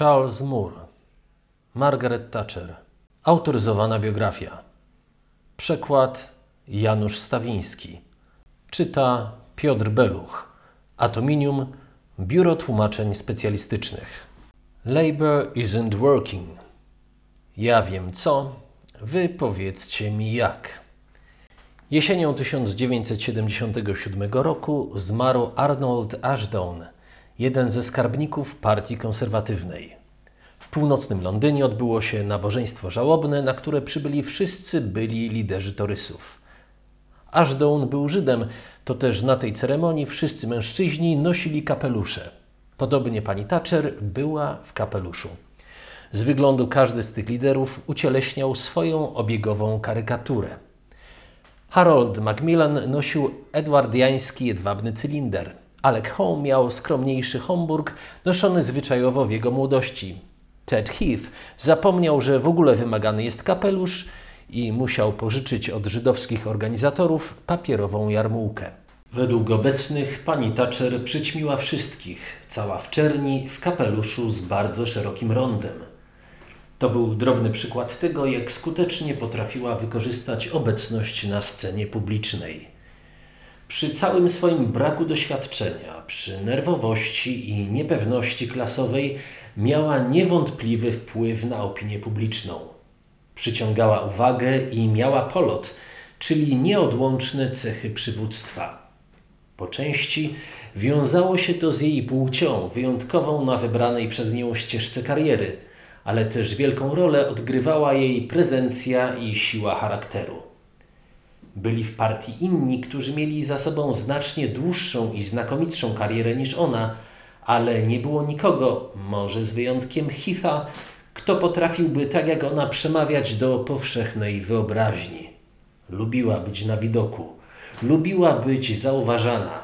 Charles Moore, Margaret Thatcher, autoryzowana biografia. Przekład Janusz Stawiński. Czyta Piotr Beluch. Atominium, Biuro Tłumaczeń Specjalistycznych. Labor isn't working. Ja wiem co, wy powiedzcie mi jak. Jesienią 1977 roku zmarł Arnold Ashdown, jeden ze skarbników Partii Konserwatywnej. W północnym Londynie odbyło się nabożeństwo żałobne, na które przybyli wszyscy byli liderzy torysów. Ashdown był Żydem, to też na tej ceremonii wszyscy mężczyźni nosili kapelusze. Podobnie pani Thatcher była w kapeluszu. Z wyglądu każdy z tych liderów ucieleśniał swoją obiegową karykaturę. Harold Macmillan nosił edwardiański jedwabny cylinder. Alec Home miał skromniejszy Homburg, noszony zwyczajowo w jego młodości. Ted Heath zapomniał, że w ogóle wymagany jest kapelusz i musiał pożyczyć od żydowskich organizatorów papierową jarmułkę. Według obecnych pani Thatcher przyćmiła wszystkich, cała w czerni, w kapeluszu z bardzo szerokim rondem. To był drobny przykład tego, jak skutecznie potrafiła wykorzystać obecność na scenie publicznej. Przy całym swoim braku doświadczenia, przy nerwowości i niepewności klasowej, miała niewątpliwy wpływ na opinię publiczną. Przyciągała uwagę i miała polot, czyli nieodłączne cechy przywództwa. Po części wiązało się to z jej płcią, wyjątkową na wybranej przez nią ścieżce kariery, ale też wielką rolę odgrywała jej prezencja i siła charakteru. Byli w partii inni, którzy mieli za sobą znacznie dłuższą i znakomitszą karierę niż ona, ale nie było nikogo, może z wyjątkiem Heatha, kto potrafiłby tak jak ona przemawiać do powszechnej wyobraźni. Lubiła być na widoku, lubiła być zauważana,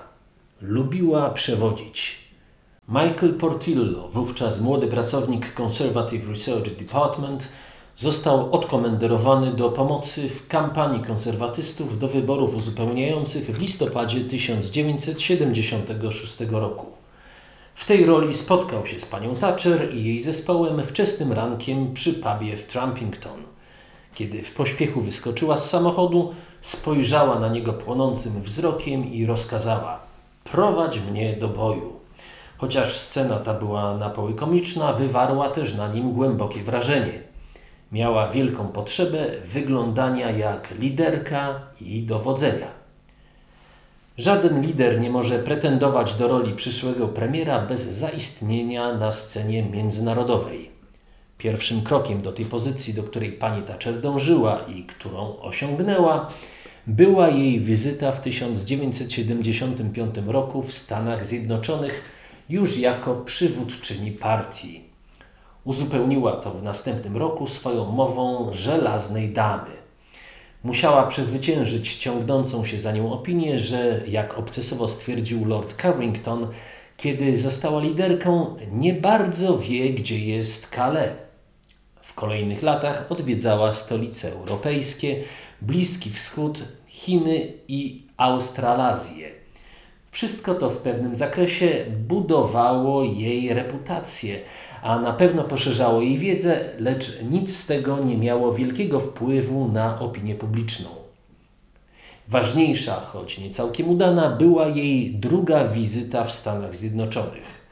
lubiła przewodzić. Michael Portillo, wówczas młody pracownik Conservative Research Department, został odkomenderowany do pomocy w kampanii konserwatystów do wyborów uzupełniających w listopadzie 1976 roku. W tej roli spotkał się z panią Thatcher i jej zespołem wczesnym rankiem przy pubie w Trumpington. Kiedy w pośpiechu wyskoczyła z samochodu, spojrzała na niego płonącym wzrokiem i rozkazała: Prowadź mnie do boju. Chociaż scena ta była na poły komiczna, wywarła też na nim głębokie wrażenie. Miała wielką potrzebę wyglądania jak liderka i dowodzenia. Żaden lider nie może pretendować do roli przyszłego premiera bez zaistnienia na scenie międzynarodowej. Pierwszym krokiem do tej pozycji, do której pani Thatcher dążyła i którą osiągnęła, była jej wizyta w 1975 roku w Stanach Zjednoczonych już jako przywódczyni partii. Uzupełniła to w następnym roku swoją mową żelaznej damy. Musiała przezwyciężyć ciągnącą się za nią opinię, że, jak obcesowo stwierdził Lord Carrington, kiedy została liderką, nie bardzo wie, gdzie jest Calais. W kolejnych latach odwiedzała stolice europejskie, Bliski Wschód, Chiny i Australazję. Wszystko to w pewnym zakresie budowało jej reputację, a na pewno poszerzało jej wiedzę, lecz nic z tego nie miało wielkiego wpływu na opinię publiczną. Ważniejsza, choć nie całkiem udana, była jej druga wizyta w Stanach Zjednoczonych.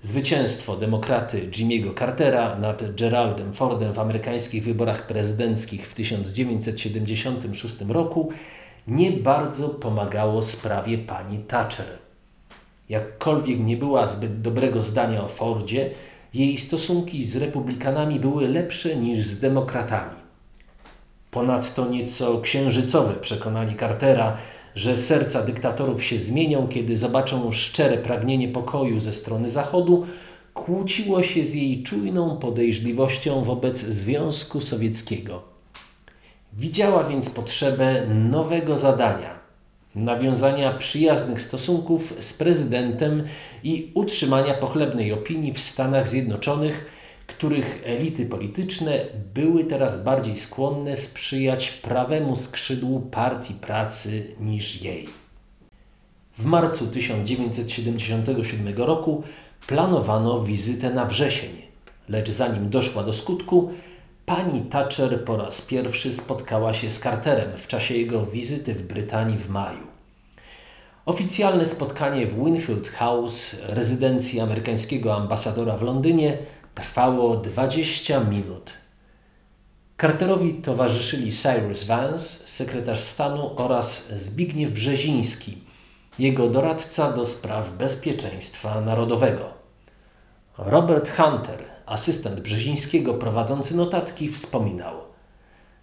Zwycięstwo demokraty Jimmy'ego Cartera nad Geraldem Fordem w amerykańskich wyborach prezydenckich w 1976 roku nie bardzo pomagało sprawie pani Thatcher. Jakkolwiek nie była zbyt dobrego zdania o Fordzie, jej stosunki z republikanami były lepsze niż z demokratami. Ponadto nieco księżycowe przekonanie Cartera, że serca dyktatorów się zmienią, kiedy zobaczą szczere pragnienie pokoju ze strony Zachodu, kłóciło się z jej czujną podejrzliwością wobec Związku Sowieckiego. Widziała więc potrzebę nowego zadania nawiązania przyjaznych stosunków z prezydentem i utrzymania pochlebnej opinii w Stanach Zjednoczonych, których elity polityczne były teraz bardziej skłonne sprzyjać prawemu skrzydłu Partii Pracy niż jej. W marcu 1977 roku planowano wizytę na wrzesień. Lecz zanim doszła do skutku, pani Thatcher po raz pierwszy spotkała się z Carterem w czasie jego wizyty w Brytanii w maju. Oficjalne spotkanie w Winfield House, rezydencji amerykańskiego ambasadora w Londynie, trwało 20 minut. Carterowi towarzyszyli Cyrus Vance, sekretarz stanu oraz Zbigniew Brzeziński, jego doradca do spraw bezpieczeństwa narodowego. Robert Hunter, asystent Brzezińskiego prowadzący notatki, wspominał –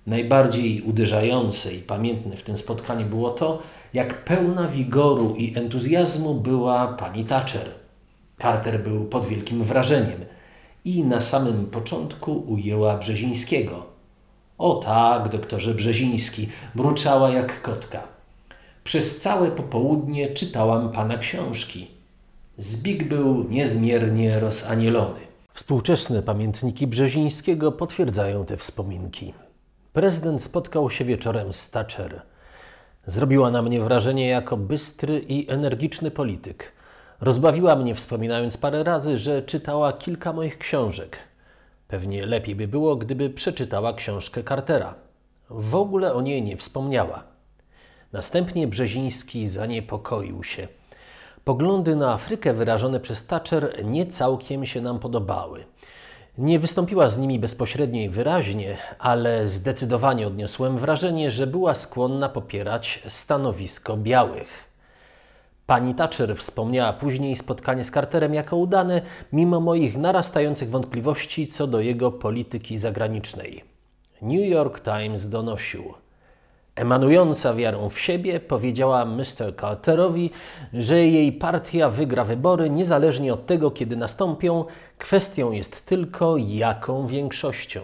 Najbardziej uderzające i pamiętne w tym spotkaniu było to, jak pełna wigoru i entuzjazmu była pani Thatcher. Carter był pod wielkim wrażeniem i na samym początku ujęła Brzezińskiego. O tak, doktorze Brzeziński, mruczała jak kotka. Przez całe popołudnie czytałam pana książki. Zbig był niezmiernie rozanielony. Współczesne pamiętniki Brzezińskiego potwierdzają te wspominki. Prezydent spotkał się wieczorem z Thatcher. Zrobiła na mnie wrażenie jako bystry i energiczny polityk. Rozbawiła mnie, wspominając parę razy, że czytała kilka moich książek. Pewnie lepiej by było, gdyby przeczytała książkę Cartera. W ogóle o niej nie wspomniała. Następnie Brzeziński zaniepokoił się. Poglądy na Afrykę wyrażone przez Thatcher nie całkiem się nam podobały. Nie wystąpiła z nimi bezpośrednio i wyraźnie, ale zdecydowanie odniosłem wrażenie, że była skłonna popierać stanowisko białych. Pani Thatcher wspomniała później spotkanie z Carterem jako udane, mimo moich narastających wątpliwości co do jego polityki zagranicznej. New York Times donosił – Emanująca wiarą w siebie powiedziała Mr. Carterowi, że jej partia wygra wybory niezależnie od tego, kiedy nastąpią, kwestią jest tylko jaką większością.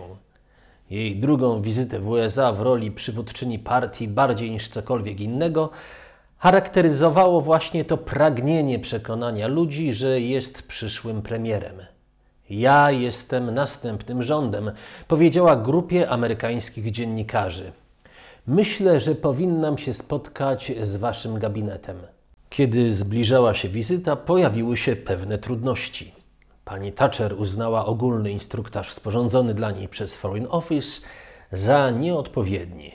Jej drugą wizytę w USA w roli przywódczyni partii bardziej niż cokolwiek innego charakteryzowało właśnie to pragnienie przekonania ludzi, że jest przyszłym premierem. Ja jestem następnym rządem, powiedziała grupie amerykańskich dziennikarzy. Myślę, że powinnam się spotkać z waszym gabinetem. Kiedy zbliżała się wizyta, pojawiły się pewne trudności. Pani Thatcher uznała ogólny instruktaż sporządzony dla niej przez Foreign Office za nieodpowiedni.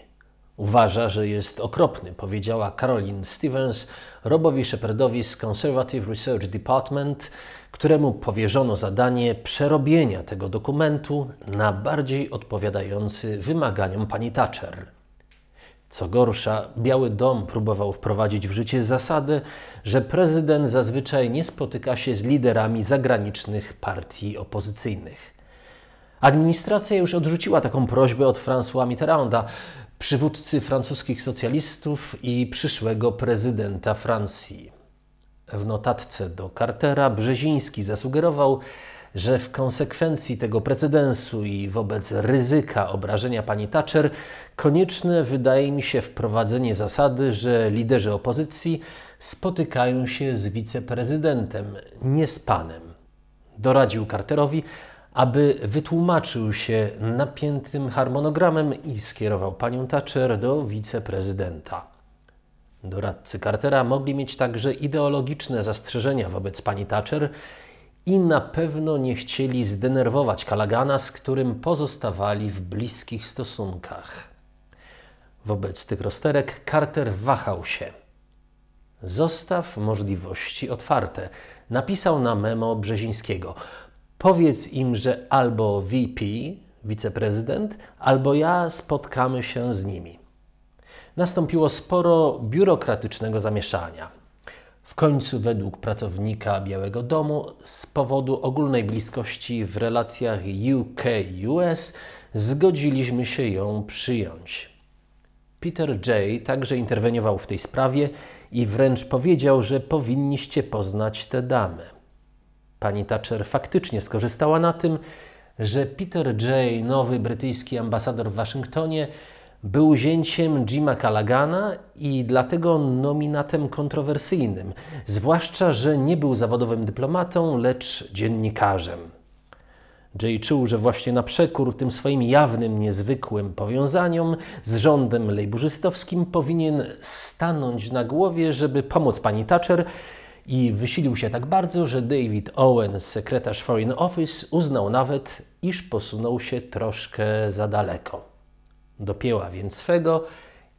Uważa, że jest okropny, powiedziała Caroline Stevens Robowi Shepardowi z Conservative Research Department, któremu powierzono zadanie przerobienia tego dokumentu na bardziej odpowiadający wymaganiom pani Thatcher. Co gorsza, Biały Dom próbował wprowadzić w życie zasadę, że prezydent zazwyczaj nie spotyka się z liderami zagranicznych partii opozycyjnych. Administracja już odrzuciła taką prośbę od François Mitterranda, przywódcy francuskich socjalistów i przyszłego prezydenta Francji. W notatce do Cartera Brzeziński zasugerował, że w konsekwencji tego precedensu i wobec ryzyka obrażenia pani Thatcher konieczne wydaje mi się wprowadzenie zasady, że liderzy opozycji spotykają się z wiceprezydentem, nie z panem. Doradził Carterowi, aby wytłumaczył się napiętym harmonogramem i skierował panią Thatcher do wiceprezydenta. Doradcy Cartera mogli mieć także ideologiczne zastrzeżenia wobec pani Thatcher i na pewno nie chcieli zdenerwować Kalagana, z którym pozostawali w bliskich stosunkach. Wobec tych rozterek Carter wahał się. Zostaw możliwości otwarte. Napisał na memo Brzezińskiego. Powiedz im, że albo VP, wiceprezydent, albo ja spotkamy się z nimi. Nastąpiło sporo biurokratycznego zamieszania. Końcu, według pracownika Białego Domu, z powodu ogólnej bliskości w relacjach UK-US, zgodziliśmy się ją przyjąć. Peter Jay także interweniował w tej sprawie i wręcz powiedział, że powinniście poznać tę damę. Pani Thatcher faktycznie skorzystała na tym, że Peter Jay, nowy brytyjski ambasador w Waszyngtonie, był zięciem Jima Callagana i dlatego nominatem kontrowersyjnym, zwłaszcza, że nie był zawodowym dyplomatą, lecz dziennikarzem. Jay czuł, że właśnie na przekór tym swoim jawnym, niezwykłym powiązaniom z rządem lejburzystowskim powinien stanąć na głowie, żeby pomóc pani Thatcher i wysilił się tak bardzo, że David Owen, sekretarz Foreign Office, uznał nawet, iż posunął się troszkę za daleko. Dopięła więc swego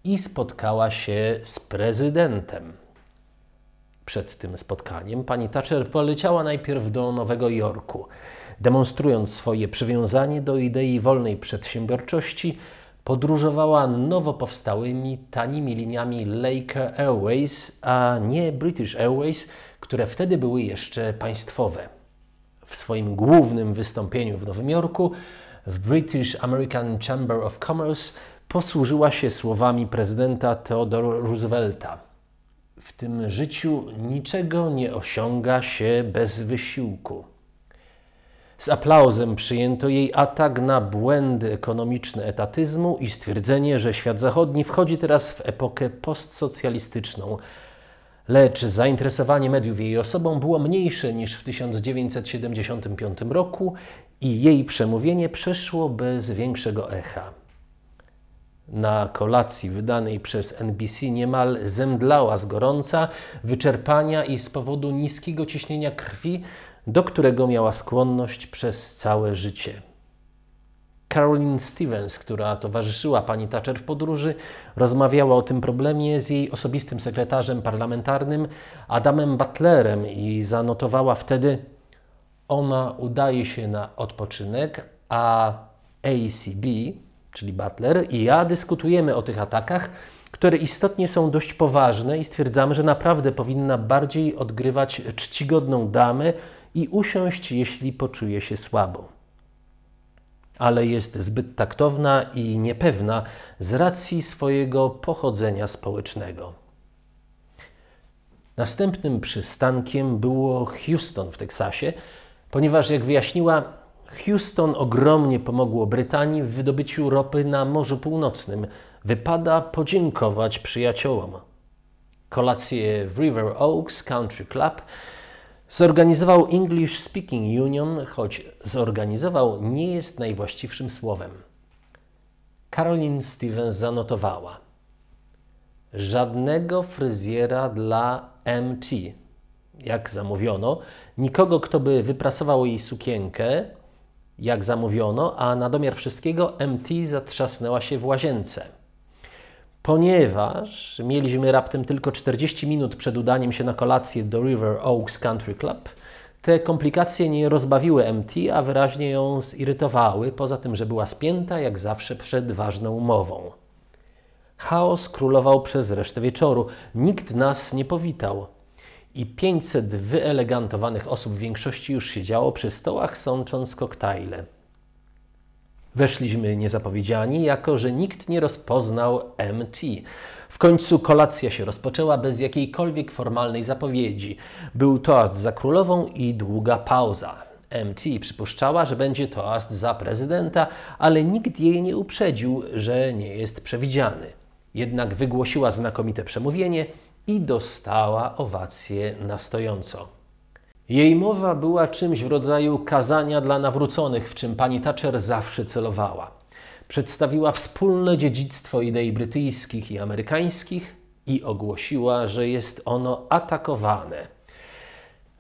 i spotkała się z prezydentem. Przed tym spotkaniem pani Thatcher poleciała najpierw do Nowego Jorku. Demonstrując swoje przywiązanie do idei wolnej przedsiębiorczości, podróżowała nowo powstałymi tanimi liniami Laker Airways, a nie British Airways, które wtedy były jeszcze państwowe. W swoim głównym wystąpieniu w Nowym Jorku w British American Chamber of Commerce posłużyła się słowami prezydenta Theodore Roosevelta. W tym życiu niczego nie osiąga się bez wysiłku. Z aplauzem przyjęto jej atak na błędy ekonomiczne etatyzmu i stwierdzenie, że świat zachodni wchodzi teraz w epokę postsocjalistyczną. Lecz zainteresowanie mediów jej osobą było mniejsze niż w 1975 roku i jej przemówienie przeszło bez większego echa. Na kolacji wydanej przez NBC niemal zemdlała z gorąca, wyczerpania i z powodu niskiego ciśnienia krwi, do którego miała skłonność przez całe życie. Caroline Stevens, która towarzyszyła pani Thatcher w podróży, rozmawiała o tym problemie z jej osobistym sekretarzem parlamentarnym Adamem Butlerem i zanotowała wtedy: Ona udaje się na odpoczynek, a ACB, czyli Butler, i ja dyskutujemy o tych atakach, które istotnie są dość poważne i stwierdzamy, że naprawdę powinna bardziej odgrywać czcigodną damę i usiąść, jeśli poczuje się słabo. Ale jest zbyt taktowna i niepewna z racji swojego pochodzenia społecznego. Następnym przystankiem było Houston w Teksasie, ponieważ, jak wyjaśniła, Houston ogromnie pomogło Brytanii w wydobyciu ropy na Morzu Północnym. Wypada podziękować przyjaciołom. Kolację w River Oaks Country Club Zorganizował English Speaking Union, choć zorganizował nie jest najwłaściwszym słowem. Caroline Stevens zanotowała: Żadnego fryzjera dla MT. Jak zamówiono, nikogo, kto by wyprasował jej sukienkę, jak zamówiono, a na domiar wszystkiego MT zatrzasnęła się w łazience. Ponieważ mieliśmy raptem tylko 40 minut przed udaniem się na kolację do River Oaks Country Club, te komplikacje nie rozbawiły MT, a wyraźnie ją zirytowały, poza tym, że była spięta jak zawsze przed ważną umową. Chaos królował przez resztę wieczoru. Nikt nas nie powitał. I 500 wyelegantowanych osób w większości już siedziało przy stołach, sącząc koktajle. Weszliśmy niezapowiedziani, jako że nikt nie rozpoznał MT. W końcu kolacja się rozpoczęła bez jakiejkolwiek formalnej zapowiedzi. Był toast za królową i długa pauza. MT przypuszczała, że będzie toast za prezydenta, ale nikt jej nie uprzedził, że nie jest przewidziany. Jednak wygłosiła znakomite przemówienie i dostała owację na stojąco. Jej mowa była czymś w rodzaju kazania dla nawróconych, w czym pani Thatcher zawsze celowała. Przedstawiła wspólne dziedzictwo idei brytyjskich i amerykańskich i ogłosiła, że jest ono atakowane.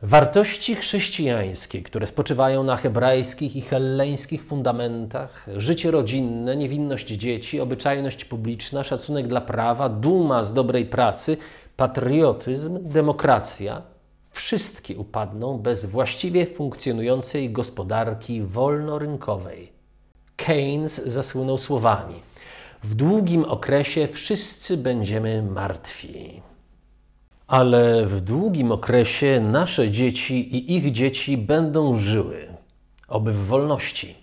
Wartości chrześcijańskie, które spoczywają na hebrajskich i helleńskich fundamentach, życie rodzinne, niewinność dzieci, obyczajność publiczna, szacunek dla prawa, duma z dobrej pracy, patriotyzm, demokracja – wszystkie upadną bez właściwie funkcjonującej gospodarki wolnorynkowej. Keynes zasłynął słowami: W długim okresie wszyscy będziemy martwi. Ale w długim okresie nasze dzieci i ich dzieci będą żyły, oby w wolności.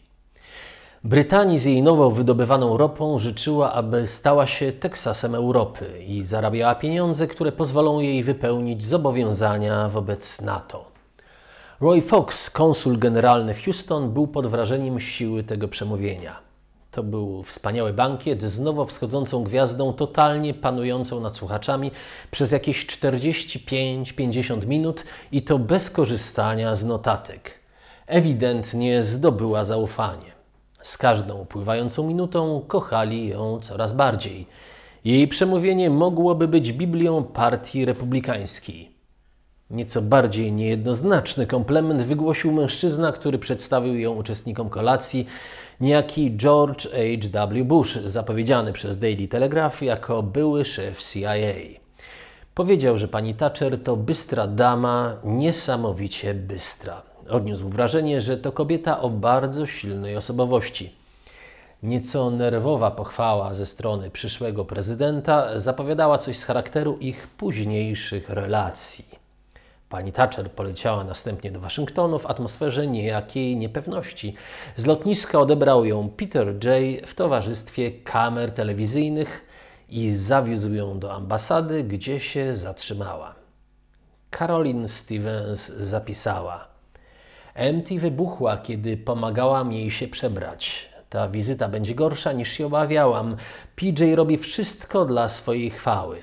Brytanii z jej nowo wydobywaną ropą życzyła, aby stała się Teksasem Europy i zarabiała pieniądze, które pozwolą jej wypełnić zobowiązania wobec NATO. Roy Fox, konsul generalny w Houston, był pod wrażeniem siły tego przemówienia. To był wspaniały bankiet z nowo wschodzącą gwiazdą, totalnie panującą nad słuchaczami przez jakieś 45-50 minut i to bez korzystania z notatek. Ewidentnie zdobyła zaufanie. Z każdą upływającą minutą kochali ją coraz bardziej. Jej przemówienie mogłoby być Biblią partii republikańskiej. Nieco bardziej niejednoznaczny komplement wygłosił mężczyzna, który przedstawił ją uczestnikom kolacji, niejaki George H.W. Bush, zapowiedziany przez Daily Telegraph jako były szef CIA. Powiedział, że pani Thatcher to bystra dama, niesamowicie bystra. Odniósł wrażenie, że to kobieta o bardzo silnej osobowości. Nieco nerwowa pochwała ze strony przyszłego prezydenta zapowiadała coś z charakteru ich późniejszych relacji. Pani Thatcher poleciała następnie do Waszyngtonu w atmosferze niejakiej niepewności. Z lotniska odebrał ją Peter J. w towarzystwie kamer telewizyjnych i zawiózł ją do ambasady, gdzie się zatrzymała. Caroline Stevens zapisała: MT wybuchła, kiedy pomagałam jej się przebrać. Ta wizyta będzie gorsza niż się obawiałam. PJ robi wszystko dla swojej chwały.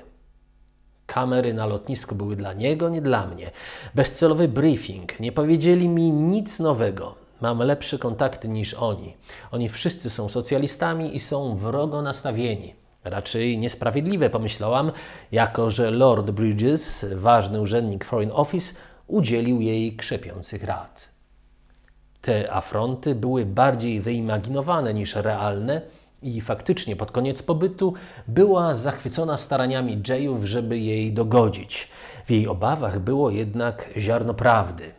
Kamery na lotnisku były dla niego, nie dla mnie. Bezcelowy briefing. Nie powiedzieli mi nic nowego. Mam lepsze kontakty niż oni. Oni wszyscy są socjalistami i są wrogo nastawieni. Raczej niesprawiedliwe, pomyślałam, jako że Lord Bridges, ważny urzędnik Foreign Office, udzielił jej krzepiących rad. Te afronty były bardziej wyimaginowane niż realne i faktycznie pod koniec pobytu była zachwycona staraniami Jayów, żeby jej dogodzić. W jej obawach było jednak ziarno prawdy.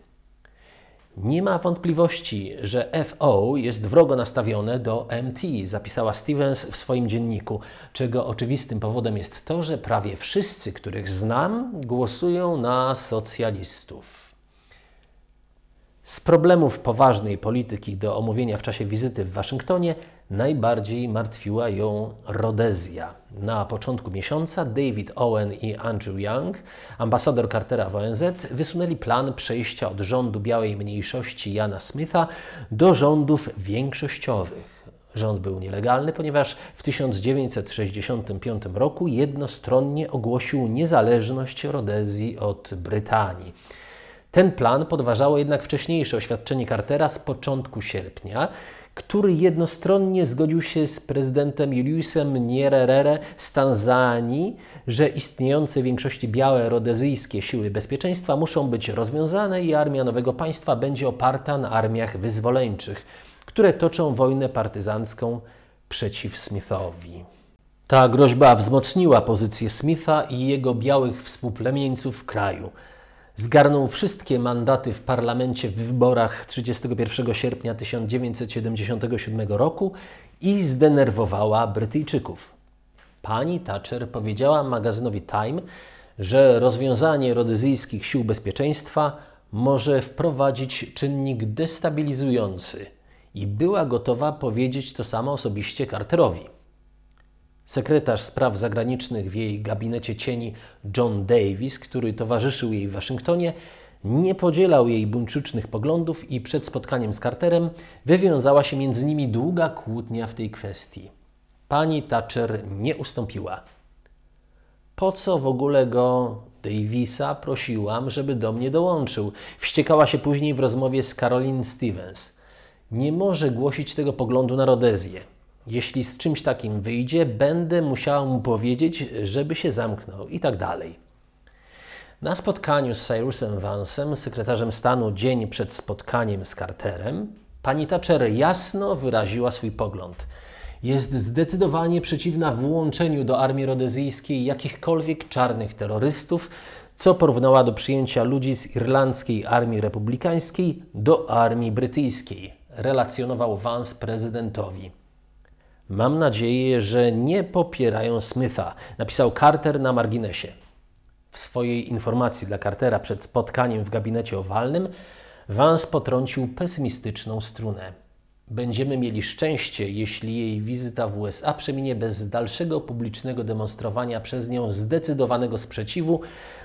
Nie ma wątpliwości, że FO jest wrogo nastawione do MT, zapisała Stevens w swoim dzienniku, czego oczywistym powodem jest to, że prawie wszyscy, których znam, głosują na socjalistów. Z problemów poważnej polityki do omówienia w czasie wizyty w Waszyngtonie najbardziej martwiła ją Rodezja. Na początku miesiąca David Owen i Andrew Young, ambasador Cartera w ONZ, wysunęli plan przejścia od rządu białej mniejszości Jana Smitha do rządów większościowych. Rząd był nielegalny, ponieważ w 1965 roku jednostronnie ogłosił niezależność Rodezji od Brytanii. Ten plan podważało jednak wcześniejsze oświadczenie Cartera z początku sierpnia, który jednostronnie zgodził się z prezydentem Juliusem Nyerere z Tanzanii, że istniejące w większości białe rodezyjskie siły bezpieczeństwa muszą być rozwiązane i armia nowego państwa będzie oparta na armiach wyzwoleńczych, które toczą wojnę partyzancką przeciw Smithowi. Ta groźba wzmocniła pozycję Smitha i jego białych współplemieńców w kraju – Zgarnął wszystkie mandaty w parlamencie w wyborach 31 sierpnia 1977 roku i zdenerwowała Brytyjczyków. Pani Thatcher powiedziała magazynowi Time, że rozwiązanie rodezyjskich sił bezpieczeństwa może wprowadzić czynnik destabilizujący i była gotowa powiedzieć to samo osobiście Carterowi. Sekretarz spraw zagranicznych w jej gabinecie cieni John Davis, który towarzyszył jej w Waszyngtonie, nie podzielał jej buńczucznych poglądów i przed spotkaniem z Carterem wywiązała się między nimi długa kłótnia w tej kwestii. Pani Thatcher nie ustąpiła. Po co w ogóle go Davisa prosiłam, żeby do mnie dołączył? Wściekała się później w rozmowie z Caroline Stevens. Nie może głosić tego poglądu na Rodezję. Jeśli z czymś takim wyjdzie, będę musiała mu powiedzieć, żeby się zamknął i tak dalej. Na spotkaniu z Cyrusem Vansem, sekretarzem stanu dzień przed spotkaniem z Carterem, pani Thatcher jasno wyraziła swój pogląd. Jest zdecydowanie przeciwna włączeniu do armii rodezyjskiej jakichkolwiek czarnych terrorystów, co porównała do przyjęcia ludzi z irlandzkiej armii republikańskiej do armii brytyjskiej, relacjonował Vance prezydentowi. Mam nadzieję, że nie popierają Smitha, napisał Carter na marginesie. W swojej informacji dla Cartera przed spotkaniem w gabinecie owalnym Vance potrącił pesymistyczną strunę. Będziemy mieli szczęście, jeśli jej wizyta w USA przeminie bez dalszego publicznego demonstrowania przez nią zdecydowanego sprzeciwu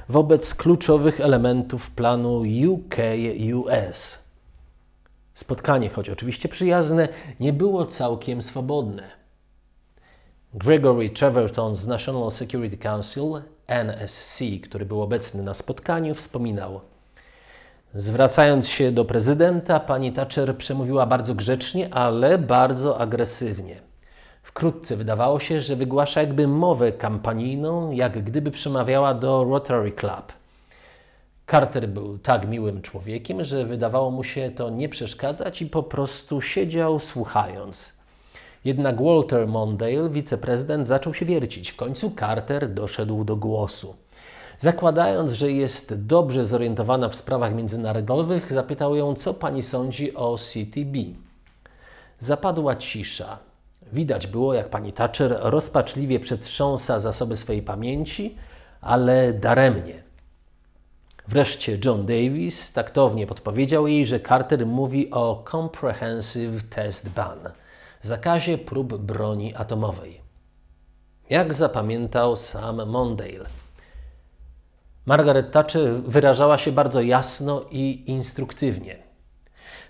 wobec kluczowych elementów planu UK-US. Spotkanie, choć oczywiście przyjazne, nie było całkiem swobodne. Gregory Treverton z National Security Council, NSC, który był obecny na spotkaniu, wspominał: Zwracając się do prezydenta, pani Thatcher przemówiła bardzo grzecznie, ale bardzo agresywnie. Wkrótce wydawało się, że wygłasza jakby mowę kampanijną, jak gdyby przemawiała do Rotary Club. Carter był tak miłym człowiekiem, że wydawało mu się to nie przeszkadzać i po prostu siedział słuchając. Jednak Walter Mondale, wiceprezydent, zaczął się wiercić. W końcu Carter doszedł do głosu. Zakładając, że jest dobrze zorientowana w sprawach międzynarodowych, zapytał ją, co pani sądzi o CTB. Zapadła cisza. Widać było, jak pani Thatcher rozpaczliwie przetrząsa zasoby swojej pamięci, ale daremnie. Wreszcie John Davis taktownie podpowiedział jej, że Carter mówi o Comprehensive Test Ban zakazie prób broni atomowej. Jak zapamiętał sam Mondale. Margaret Thatcher wyrażała się bardzo jasno i instruktywnie.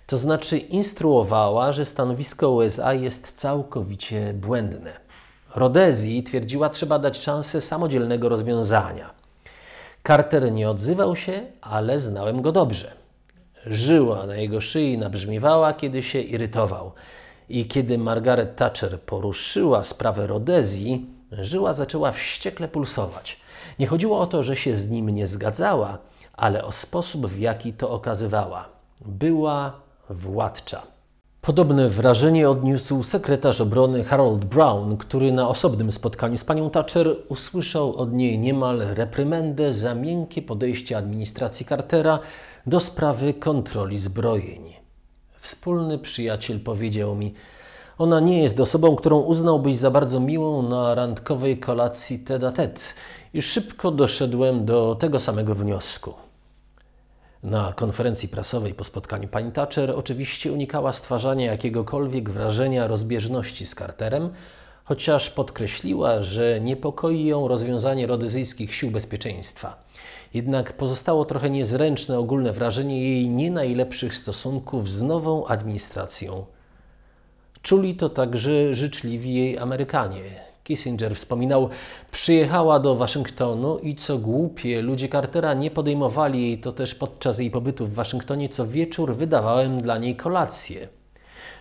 To znaczy instruowała, że stanowisko USA jest całkowicie błędne. Rodezji twierdziła, trzeba dać szansę samodzielnego rozwiązania. Carter nie odzywał się, ale znałem go dobrze. Żyła na jego szyi nabrzmiewała, kiedy się irytował. I kiedy Margaret Thatcher poruszyła sprawę Rodezji, żyła zaczęła wściekle pulsować. Nie chodziło o to, że się z nim nie zgadzała, ale o sposób, w jaki to okazywała. Była władcza. Podobne wrażenie odniósł sekretarz obrony Harold Brown, który na osobnym spotkaniu z panią Thatcher usłyszał od niej niemal reprymendę za miękkie podejście administracji Cartera do sprawy kontroli zbrojeń. Wspólny przyjaciel powiedział mi: Ona nie jest osobą, którą uznałbyś za bardzo miłą na randkowej kolacji tete a tete. I szybko doszedłem do tego samego wniosku. Na konferencji prasowej po spotkaniu pani Thatcher oczywiście unikała stwarzania jakiegokolwiek wrażenia rozbieżności z Carterem, chociaż podkreśliła, że niepokoi ją rozwiązanie rodyzyjskich sił bezpieczeństwa. Jednak pozostało trochę niezręczne ogólne wrażenie jej nie najlepszych stosunków z nową administracją. Czuli to także życzliwi jej Amerykanie. Kissinger wspominał, przyjechała do Waszyngtonu i co głupie, ludzie Cartera nie podejmowali jej to też podczas jej pobytu w Waszyngtonie, co wieczór wydawałem dla niej kolację.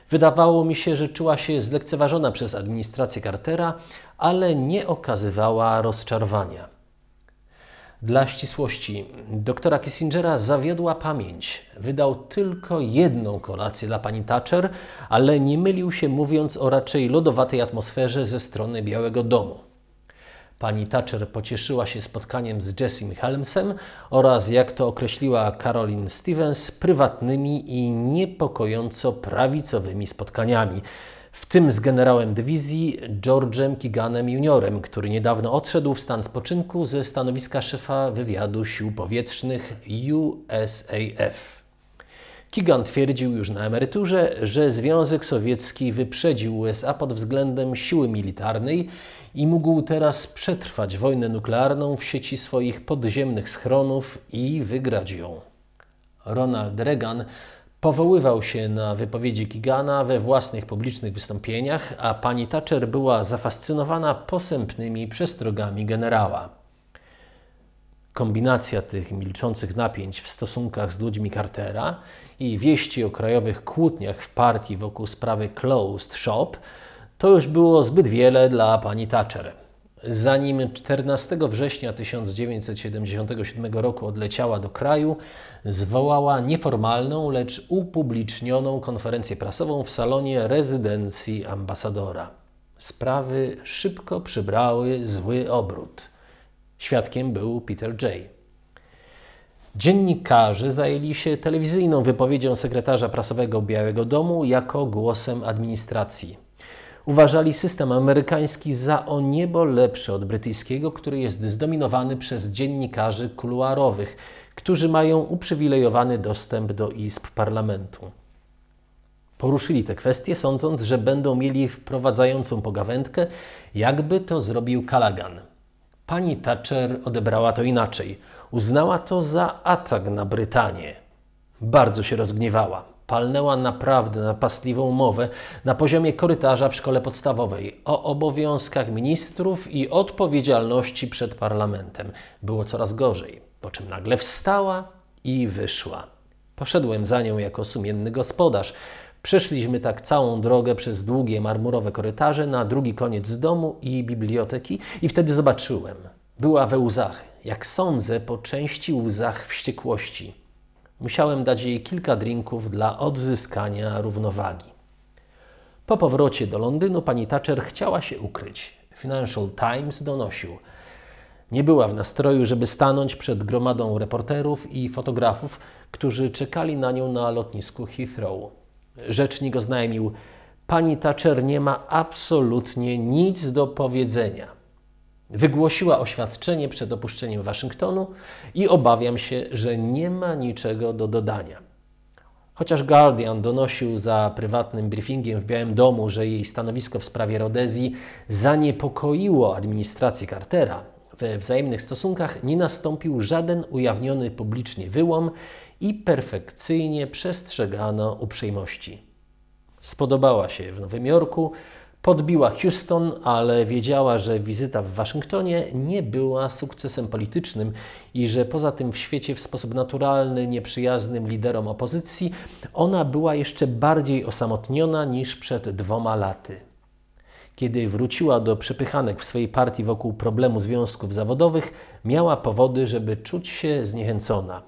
Wydawało mi się, że czuła się zlekceważona przez administrację Cartera, ale nie okazywała rozczarowania. Dla ścisłości, doktora Kissingera zawiodła pamięć. Wydał tylko jedną kolację dla pani Thatcher, ale nie mylił się mówiąc o raczej lodowatej atmosferze ze strony Białego Domu. Pani Thatcher pocieszyła się spotkaniem z Jessim Helmsem oraz, jak to określiła Caroline Stevens, prywatnymi i niepokojąco prawicowymi spotkaniami, w tym z generałem dywizji George'em Kiganem Juniorem, który niedawno odszedł w stan spoczynku ze stanowiska szefa wywiadu sił powietrznych USAF. Kigan twierdził już na emeryturze, że Związek Sowiecki wyprzedził USA pod względem siły militarnej i mógł teraz przetrwać wojnę nuklearną w sieci swoich podziemnych schronów i wygrać ją. Ronald Reagan Powoływał się na wypowiedzi Kigana we własnych publicznych wystąpieniach, a pani Thatcher była zafascynowana posępnymi przestrogami generała. Kombinacja tych milczących napięć w stosunkach z ludźmi Cartera i wieści o krajowych kłótniach w partii wokół sprawy Closed Shop to już było zbyt wiele dla pani Thatcher. Zanim 14 września 1977 roku odleciała do kraju, zwołała nieformalną, lecz upublicznioną konferencję prasową w salonie rezydencji ambasadora. Sprawy szybko przybrały zły obrót. Świadkiem był Peter Jay. Dziennikarze zajęli się telewizyjną wypowiedzią sekretarza prasowego Białego Domu jako głosem administracji. Uważali system amerykański za o niebo lepszy od brytyjskiego, który jest zdominowany przez dziennikarzy kuluarowych, którzy mają uprzywilejowany dostęp do izb parlamentu. Poruszyli te kwestie, sądząc, że będą mieli wprowadzającą pogawędkę, jakby to zrobił Callaghan. Pani Thatcher odebrała to inaczej. Uznała to za atak na Brytanię. Bardzo się rozgniewała. Palnęła naprawdę napastliwą mowę na poziomie korytarza w szkole podstawowej o obowiązkach ministrów i odpowiedzialności przed parlamentem. Było coraz gorzej po czym nagle wstała i wyszła. Poszedłem za nią jako sumienny gospodarz. Przeszliśmy tak całą drogę przez długie marmurowe korytarze na drugi koniec domu i biblioteki i wtedy zobaczyłem. Była we łzach, jak sądzę, po części łzach wściekłości. Musiałem dać jej kilka drinków dla odzyskania równowagi. Po powrocie do Londynu pani Thatcher chciała się ukryć. Financial Times donosił. Nie była w nastroju, żeby stanąć przed gromadą reporterów i fotografów, którzy czekali na nią na lotnisku Heathrow. Rzecznik oznajmił: Pani Thatcher nie ma absolutnie nic do powiedzenia. Wygłosiła oświadczenie przed opuszczeniem Waszyngtonu i obawiam się, że nie ma niczego do dodania. Chociaż Guardian donosił za prywatnym briefingiem w Białym Domu, że jej stanowisko w sprawie Rodezji zaniepokoiło administrację Cartera, we wzajemnych stosunkach nie nastąpił żaden ujawniony publicznie wyłom i perfekcyjnie przestrzegano uprzejmości. Spodobała się w Nowym Jorku, podbiła Houston, ale wiedziała, że wizyta w Waszyngtonie nie była sukcesem politycznym i że poza tym w świecie w sposób naturalny, nieprzyjaznym liderom opozycji, ona była jeszcze bardziej osamotniona niż przed dwoma laty. Kiedy wróciła do przepychanek w swojej partii wokół problemu związków zawodowych, miała powody, żeby czuć się zniechęcona.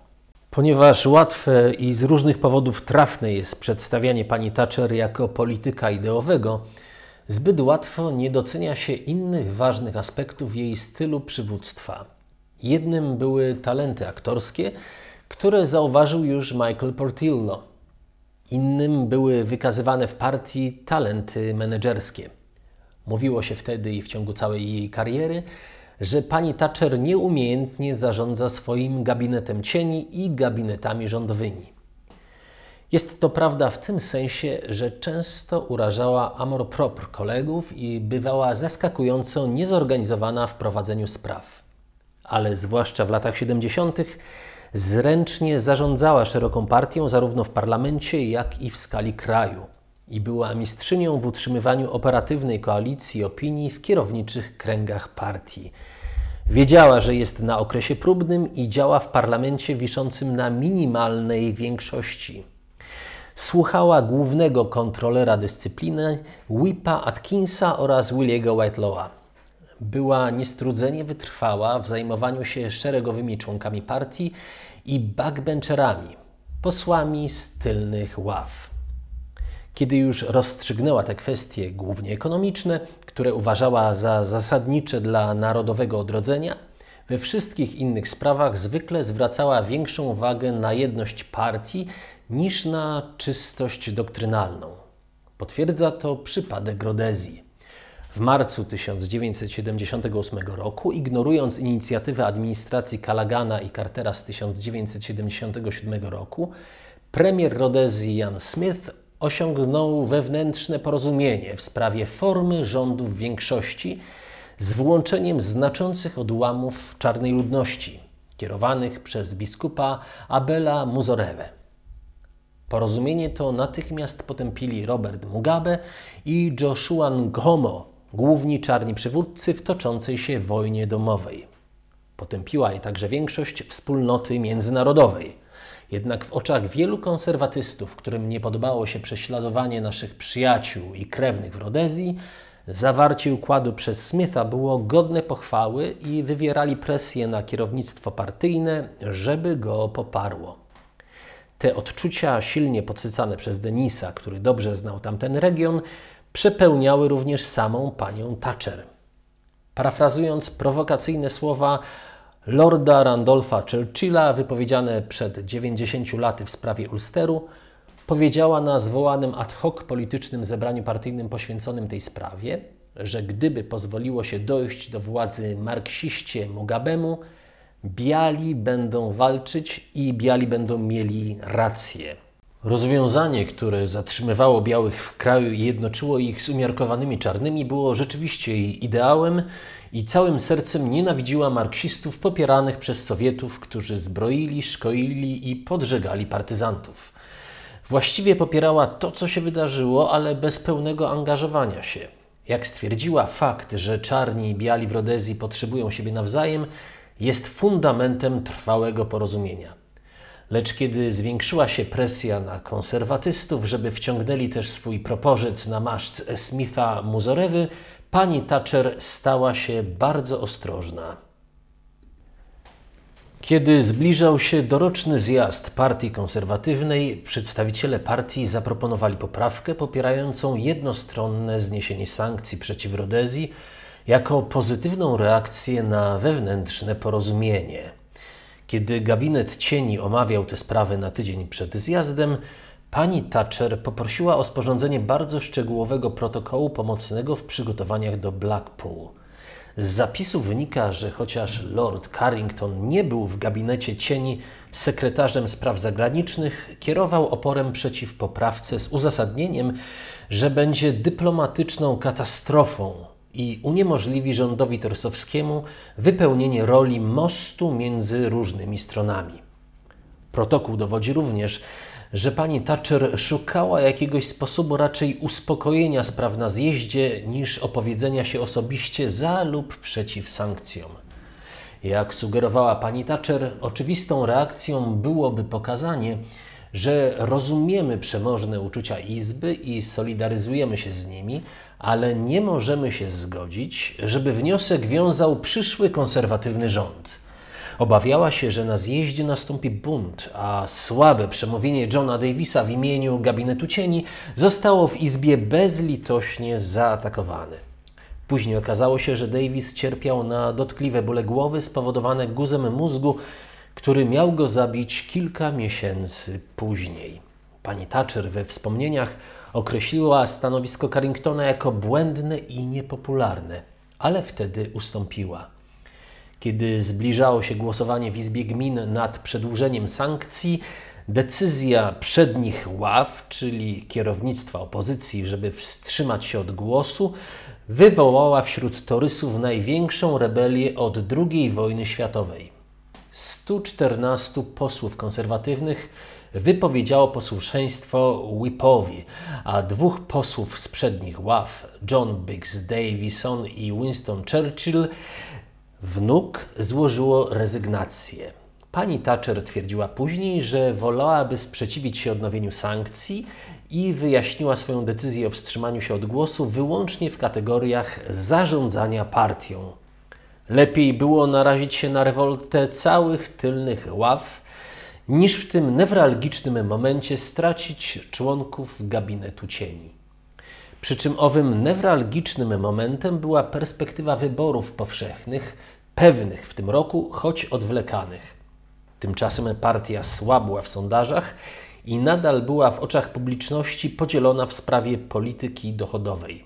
Ponieważ łatwe i z różnych powodów trafne jest przedstawianie pani Thatcher jako polityka ideowego, zbyt łatwo nie docenia się innych ważnych aspektów jej stylu przywództwa. Jednym były talenty aktorskie, które zauważył już Michael Portillo. Innym były wykazywane w partii talenty menedżerskie. Mówiło się wtedy i w ciągu całej jej kariery, że pani Thatcher nieumiejętnie zarządza swoim gabinetem cieni i gabinetami rządowymi. Jest to prawda w tym sensie, że często urażała amor propre kolegów i bywała zaskakująco niezorganizowana w prowadzeniu spraw. Ale zwłaszcza w latach 70. zręcznie zarządzała szeroką partią zarówno w parlamencie, jak i w skali kraju i była mistrzynią w utrzymywaniu operatywnej koalicji opinii w kierowniczych kręgach partii. Wiedziała, że jest na okresie próbnym i działa w parlamencie wiszącym na minimalnej większości. Słuchała głównego kontrolera dyscypliny, Whipa Atkinsa oraz Williego Whitelawa. Była niestrudzenie wytrwała w zajmowaniu się szeregowymi członkami partii i backbencherami, posłami z tylnych ław. Kiedy już rozstrzygnęła te kwestie, głównie ekonomiczne, które uważała za zasadnicze dla narodowego odrodzenia, we wszystkich innych sprawach zwykle zwracała większą uwagę na jedność partii niż na czystość doktrynalną. Potwierdza to przypadek Rodezji. W marcu 1978 roku, ignorując inicjatywę administracji Kalagana i Cartera z 1977 roku, premier Rodezji Jan Smith osiągnął wewnętrzne porozumienie w sprawie formy rządów większości z włączeniem znaczących odłamów czarnej ludności, kierowanych przez biskupa Abela Muzorewe. Porozumienie to natychmiast potępili Robert Mugabe i Joshua Nkomo, główni czarni przywódcy w toczącej się wojnie domowej. Potępiła je także większość wspólnoty międzynarodowej – jednak w oczach wielu konserwatystów, którym nie podobało się prześladowanie naszych przyjaciół i krewnych w Rodezji, zawarcie układu przez Smitha było godne pochwały i wywierali presję na kierownictwo partyjne, żeby go poparło. Te odczucia, silnie podsycane przez Denisa, który dobrze znał tamten region, przepełniały również samą panią Thatcher. Parafrazując prowokacyjne słowa Lorda Randolpha Churchilla, wypowiedziane przed 90 laty w sprawie Ulsteru, powiedziała na zwołanym ad hoc politycznym zebraniu partyjnym poświęconym tej sprawie, że gdyby pozwoliło się dojść do władzy marksiście Mugabemu, biali będą walczyć i biali będą mieli rację. Rozwiązanie, które zatrzymywało białych w kraju i jednoczyło ich z umiarkowanymi czarnymi, było rzeczywiście jej ideałem i całym sercem nienawidziła marksistów popieranych przez Sowietów, którzy zbroili, szkolili i podżegali partyzantów. Właściwie popierała to, co się wydarzyło, ale bez pełnego angażowania się. Jak stwierdziła, fakt, że czarni i biali w Rodezji potrzebują siebie nawzajem, jest fundamentem trwałego porozumienia. Lecz kiedy zwiększyła się presja na konserwatystów, żeby wciągnęli też swój proporzec na maszc Smitha Muzorewy, pani Thatcher stała się bardzo ostrożna. Kiedy zbliżał się doroczny zjazd Partii Konserwatywnej, przedstawiciele partii zaproponowali poprawkę popierającą jednostronne zniesienie sankcji przeciw Rodezji jako pozytywną reakcję na wewnętrzne porozumienie. Kiedy gabinet cieni omawiał tę sprawę na tydzień przed zjazdem, pani Thatcher poprosiła o sporządzenie bardzo szczegółowego protokołu pomocnego w przygotowaniach do Blackpool. Z zapisu wynika, że chociaż Lord Carrington nie był w gabinecie cieni sekretarzem spraw zagranicznych, kierował oporem przeciw poprawce z uzasadnieniem, że będzie dyplomatyczną katastrofą i uniemożliwi rządowi torsowskiemu wypełnienie roli mostu między różnymi stronami. Protokół dowodzi również, że pani Thatcher szukała jakiegoś sposobu raczej uspokojenia spraw na zjeździe niż opowiedzenia się osobiście za lub przeciw sankcjom. Jak sugerowała pani Thatcher, oczywistą reakcją byłoby pokazanie, że rozumiemy przemożne uczucia Izby i solidaryzujemy się z nimi, ale nie możemy się zgodzić, żeby wniosek wiązał przyszły konserwatywny rząd. Obawiała się, że na zjeździe nastąpi bunt, a słabe przemówienie Johna Davisa w imieniu gabinetu cieni zostało w Izbie bezlitośnie zaatakowane. Później okazało się, że Davis cierpiał na dotkliwe bóle głowy spowodowane guzem mózgu, który miał go zabić kilka miesięcy później. Pani Thatcher we wspomnieniach określiła stanowisko Carringtona jako błędne i niepopularne, ale wtedy ustąpiła. Kiedy zbliżało się głosowanie w Izbie Gmin nad przedłużeniem sankcji, decyzja przednich ław, czyli kierownictwa opozycji, żeby wstrzymać się od głosu, wywołała wśród torysów największą rebelię od II wojny światowej. 114 posłów konserwatywnych wypowiedziało posłuszeństwo Whipowi, a dwóch posłów z przednich ław, John Biggs Davison i Winston Churchill, wnuk, złożyło rezygnację. Pani Thatcher twierdziła później, że wolałaby sprzeciwić się odnowieniu sankcji i wyjaśniła swoją decyzję o wstrzymaniu się od głosu wyłącznie w kategoriach zarządzania partią. Lepiej było narazić się na rewoltę całych tylnych ław, niż w tym newralgicznym momencie stracić członków gabinetu cieni. Przy czym owym newralgicznym momentem była perspektywa wyborów powszechnych, pewnych w tym roku, choć odwlekanych. Tymczasem partia słabła w sondażach i nadal była w oczach publiczności podzielona w sprawie polityki dochodowej.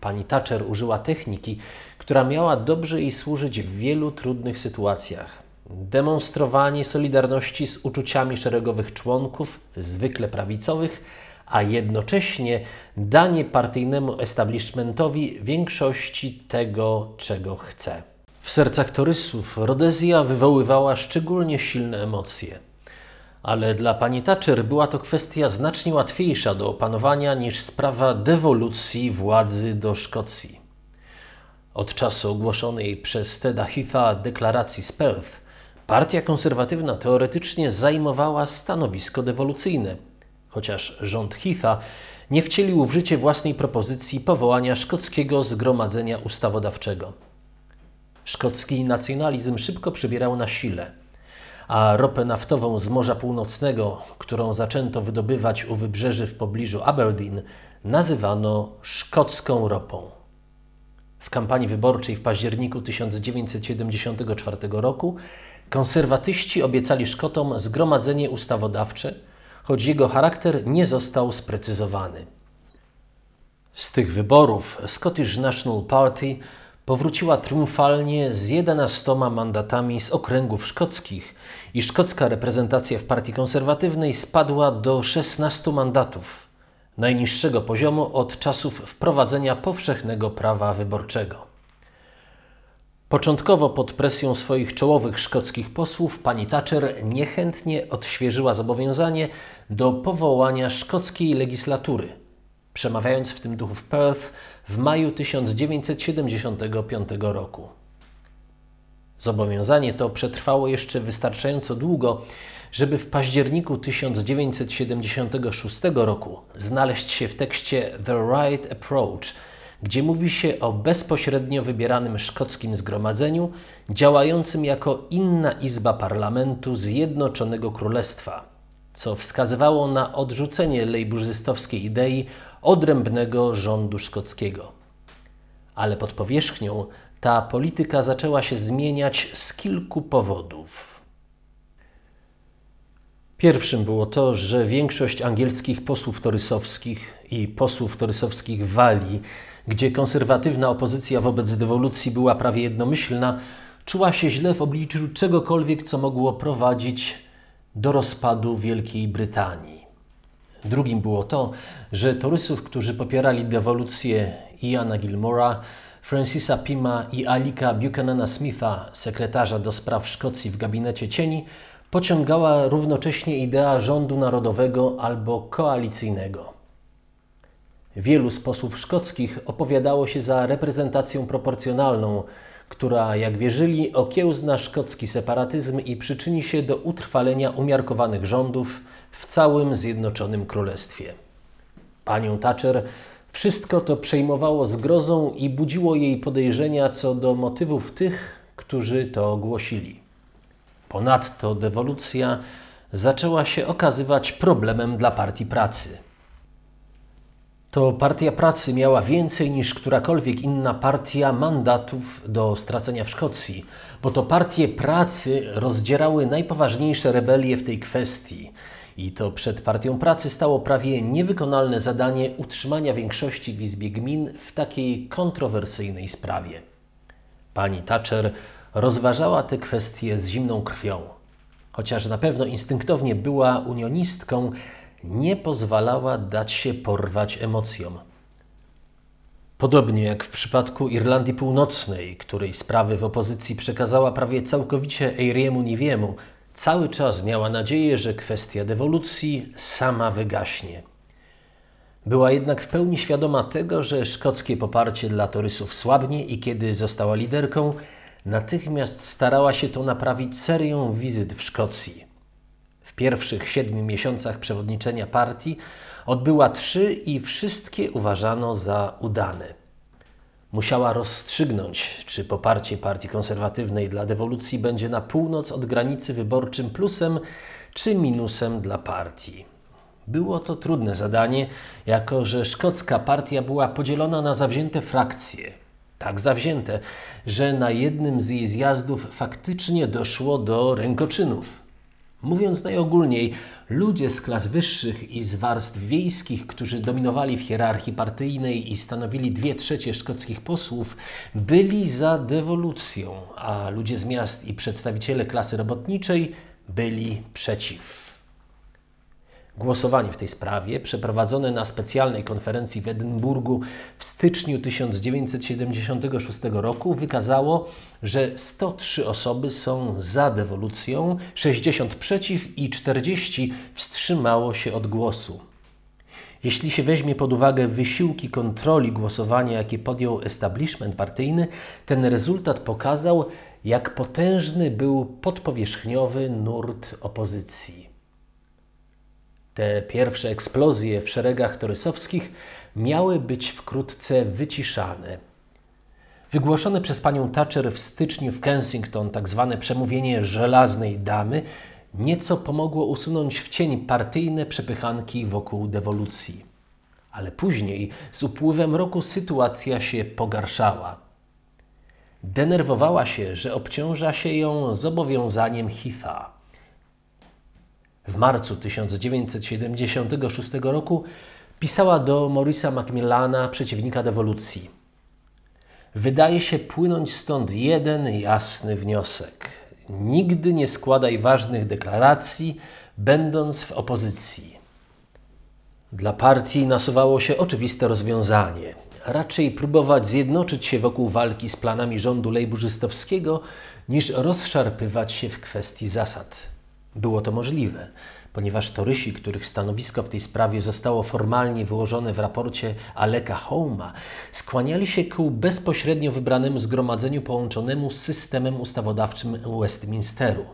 Pani Thatcher użyła techniki, która miała dobrze jej służyć w wielu trudnych sytuacjach. Demonstrowanie solidarności z uczuciami szeregowych członków, zwykle prawicowych, a jednocześnie danie partyjnemu establishmentowi większości tego, czego chce. W sercach torysów Rodezja wywoływała szczególnie silne emocje. Ale dla pani Thatcher była to kwestia znacznie łatwiejsza do opanowania niż sprawa dewolucji władzy do Szkocji. Od czasu ogłoszonej przez Teda Heatha deklaracji z Perth, partia konserwatywna teoretycznie zajmowała stanowisko dewolucyjne, chociaż rząd Heatha nie wcielił w życie własnej propozycji powołania szkockiego zgromadzenia ustawodawczego. Szkocki nacjonalizm szybko przybierał na sile, a ropę naftową z Morza Północnego, którą zaczęto wydobywać u wybrzeży w pobliżu Aberdeen, nazywano szkocką ropą. W kampanii wyborczej w październiku 1974 roku konserwatyści obiecali Szkotom zgromadzenie ustawodawcze, choć jego charakter nie został sprecyzowany. Z tych wyborów Scottish National Party powróciła triumfalnie z 11 mandatami z okręgów szkockich i szkocka reprezentacja w partii konserwatywnej spadła do 16 mandatów, najniższego poziomu od czasów wprowadzenia powszechnego prawa wyborczego. Początkowo pod presją swoich czołowych szkockich posłów pani Thatcher niechętnie odświeżyła zobowiązanie do powołania szkockiej legislatury, przemawiając w tym duchu w Perth w maju 1975 roku. Zobowiązanie to przetrwało jeszcze wystarczająco długo, żeby w październiku 1976 roku znaleźć się w tekście The Right Approach, gdzie mówi się o bezpośrednio wybieranym szkockim zgromadzeniu, działającym jako inna izba parlamentu Zjednoczonego Królestwa, co wskazywało na odrzucenie lejburzystowskiej idei odrębnego rządu szkockiego. Ale pod powierzchnią ta polityka zaczęła się zmieniać z kilku powodów. Pierwszym było to, że większość angielskich posłów torysowskich i posłów torysowskich Walii, gdzie konserwatywna opozycja wobec dewolucji była prawie jednomyślna, czuła się źle w obliczu czegokolwiek, co mogło prowadzić do rozpadu Wielkiej Brytanii. Drugim było to, że torysów, którzy popierali dewolucję Iana Gilmora, Francisa Pima i Alika Buchanana Smitha, sekretarza do spraw Szkocji w gabinecie cieni, pociągała równocześnie idea rządu narodowego albo koalicyjnego. Wielu z posłów szkockich opowiadało się za reprezentacją proporcjonalną, która, jak wierzyli, okiełzna szkocki separatyzm i przyczyni się do utrwalenia umiarkowanych rządów w całym Zjednoczonym Królestwie. Panią Thatcher wszystko to przejmowało zgrozą i budziło jej podejrzenia co do motywów tych, którzy to ogłosili. Ponadto dewolucja zaczęła się okazywać problemem dla Partii Pracy. To Partia Pracy miała więcej niż którakolwiek inna partia mandatów do stracenia w Szkocji, bo to partie pracy rozdzierały najpoważniejsze rebelie w tej kwestii. I to przed Partią Pracy stało prawie niewykonalne zadanie utrzymania większości w Izbie Gmin w takiej kontrowersyjnej sprawie. Pani Thatcher rozważała te kwestie z zimną krwią. Chociaż na pewno instynktownie była unionistką, nie pozwalała dać się porwać emocjom. Podobnie jak w przypadku Irlandii Północnej, której sprawy w opozycji przekazała prawie całkowicie Eiriemu Niwiemu, cały czas miała nadzieję, że kwestia dewolucji sama wygaśnie. Była jednak w pełni świadoma tego, że szkockie poparcie dla torysów słabnie i kiedy została liderką, natychmiast starała się to naprawić serią wizyt w Szkocji. Pierwszych siedmiu miesiącach przewodniczenia partii odbyła trzy i wszystkie uważano za udane. Musiała rozstrzygnąć, czy poparcie partii konserwatywnej dla dewolucji będzie na północ od granicy wyborczym plusem czy minusem dla partii. Było to trudne zadanie, jako że szkocka partia była podzielona na zawzięte frakcje. Tak zawzięte, że na jednym z jej zjazdów faktycznie doszło do rękoczynów. Mówiąc najogólniej, ludzie z klas wyższych i z warstw wiejskich, którzy dominowali w hierarchii partyjnej i stanowili dwie trzecie szkockich posłów, byli za dewolucją, a ludzie z miast i przedstawiciele klasy robotniczej byli przeciw. Głosowanie w tej sprawie, przeprowadzone na specjalnej konferencji w Edynburgu w styczniu 1976 roku, wykazało, że 103 osoby są za dewolucją, 60 przeciw i 40 wstrzymało się od głosu. Jeśli się weźmie pod uwagę wysiłki kontroli głosowania, jakie podjął establishment partyjny, ten rezultat pokazał, jak potężny był podpowierzchniowy nurt opozycji. Te pierwsze eksplozje w szeregach torysowskich miały być wkrótce wyciszane. Wygłoszone przez panią Thatcher w styczniu w Kensington tzw. Tak przemówienie żelaznej damy nieco pomogło usunąć w cień partyjne przepychanki wokół dewolucji. Ale później, z upływem roku, sytuacja się pogarszała. Denerwowała się, że obciąża się ją zobowiązaniem Heatha. W marcu 1976 roku pisała do Morisa Macmillana, przeciwnika dewolucji. Wydaje się płynąć stąd jeden jasny wniosek. Nigdy nie składaj ważnych deklaracji, będąc w opozycji. Dla partii nasuwało się oczywiste rozwiązanie. Raczej próbować zjednoczyć się wokół walki z planami rządu lejburzystowskiego, niż rozszarpywać się w kwestii zasad. Było to możliwe, ponieważ torysi, których stanowisko w tej sprawie zostało formalnie wyłożone w raporcie Aleka Houma, skłaniali się ku bezpośrednio wybranemu zgromadzeniu połączonemu z systemem ustawodawczym Westminsteru.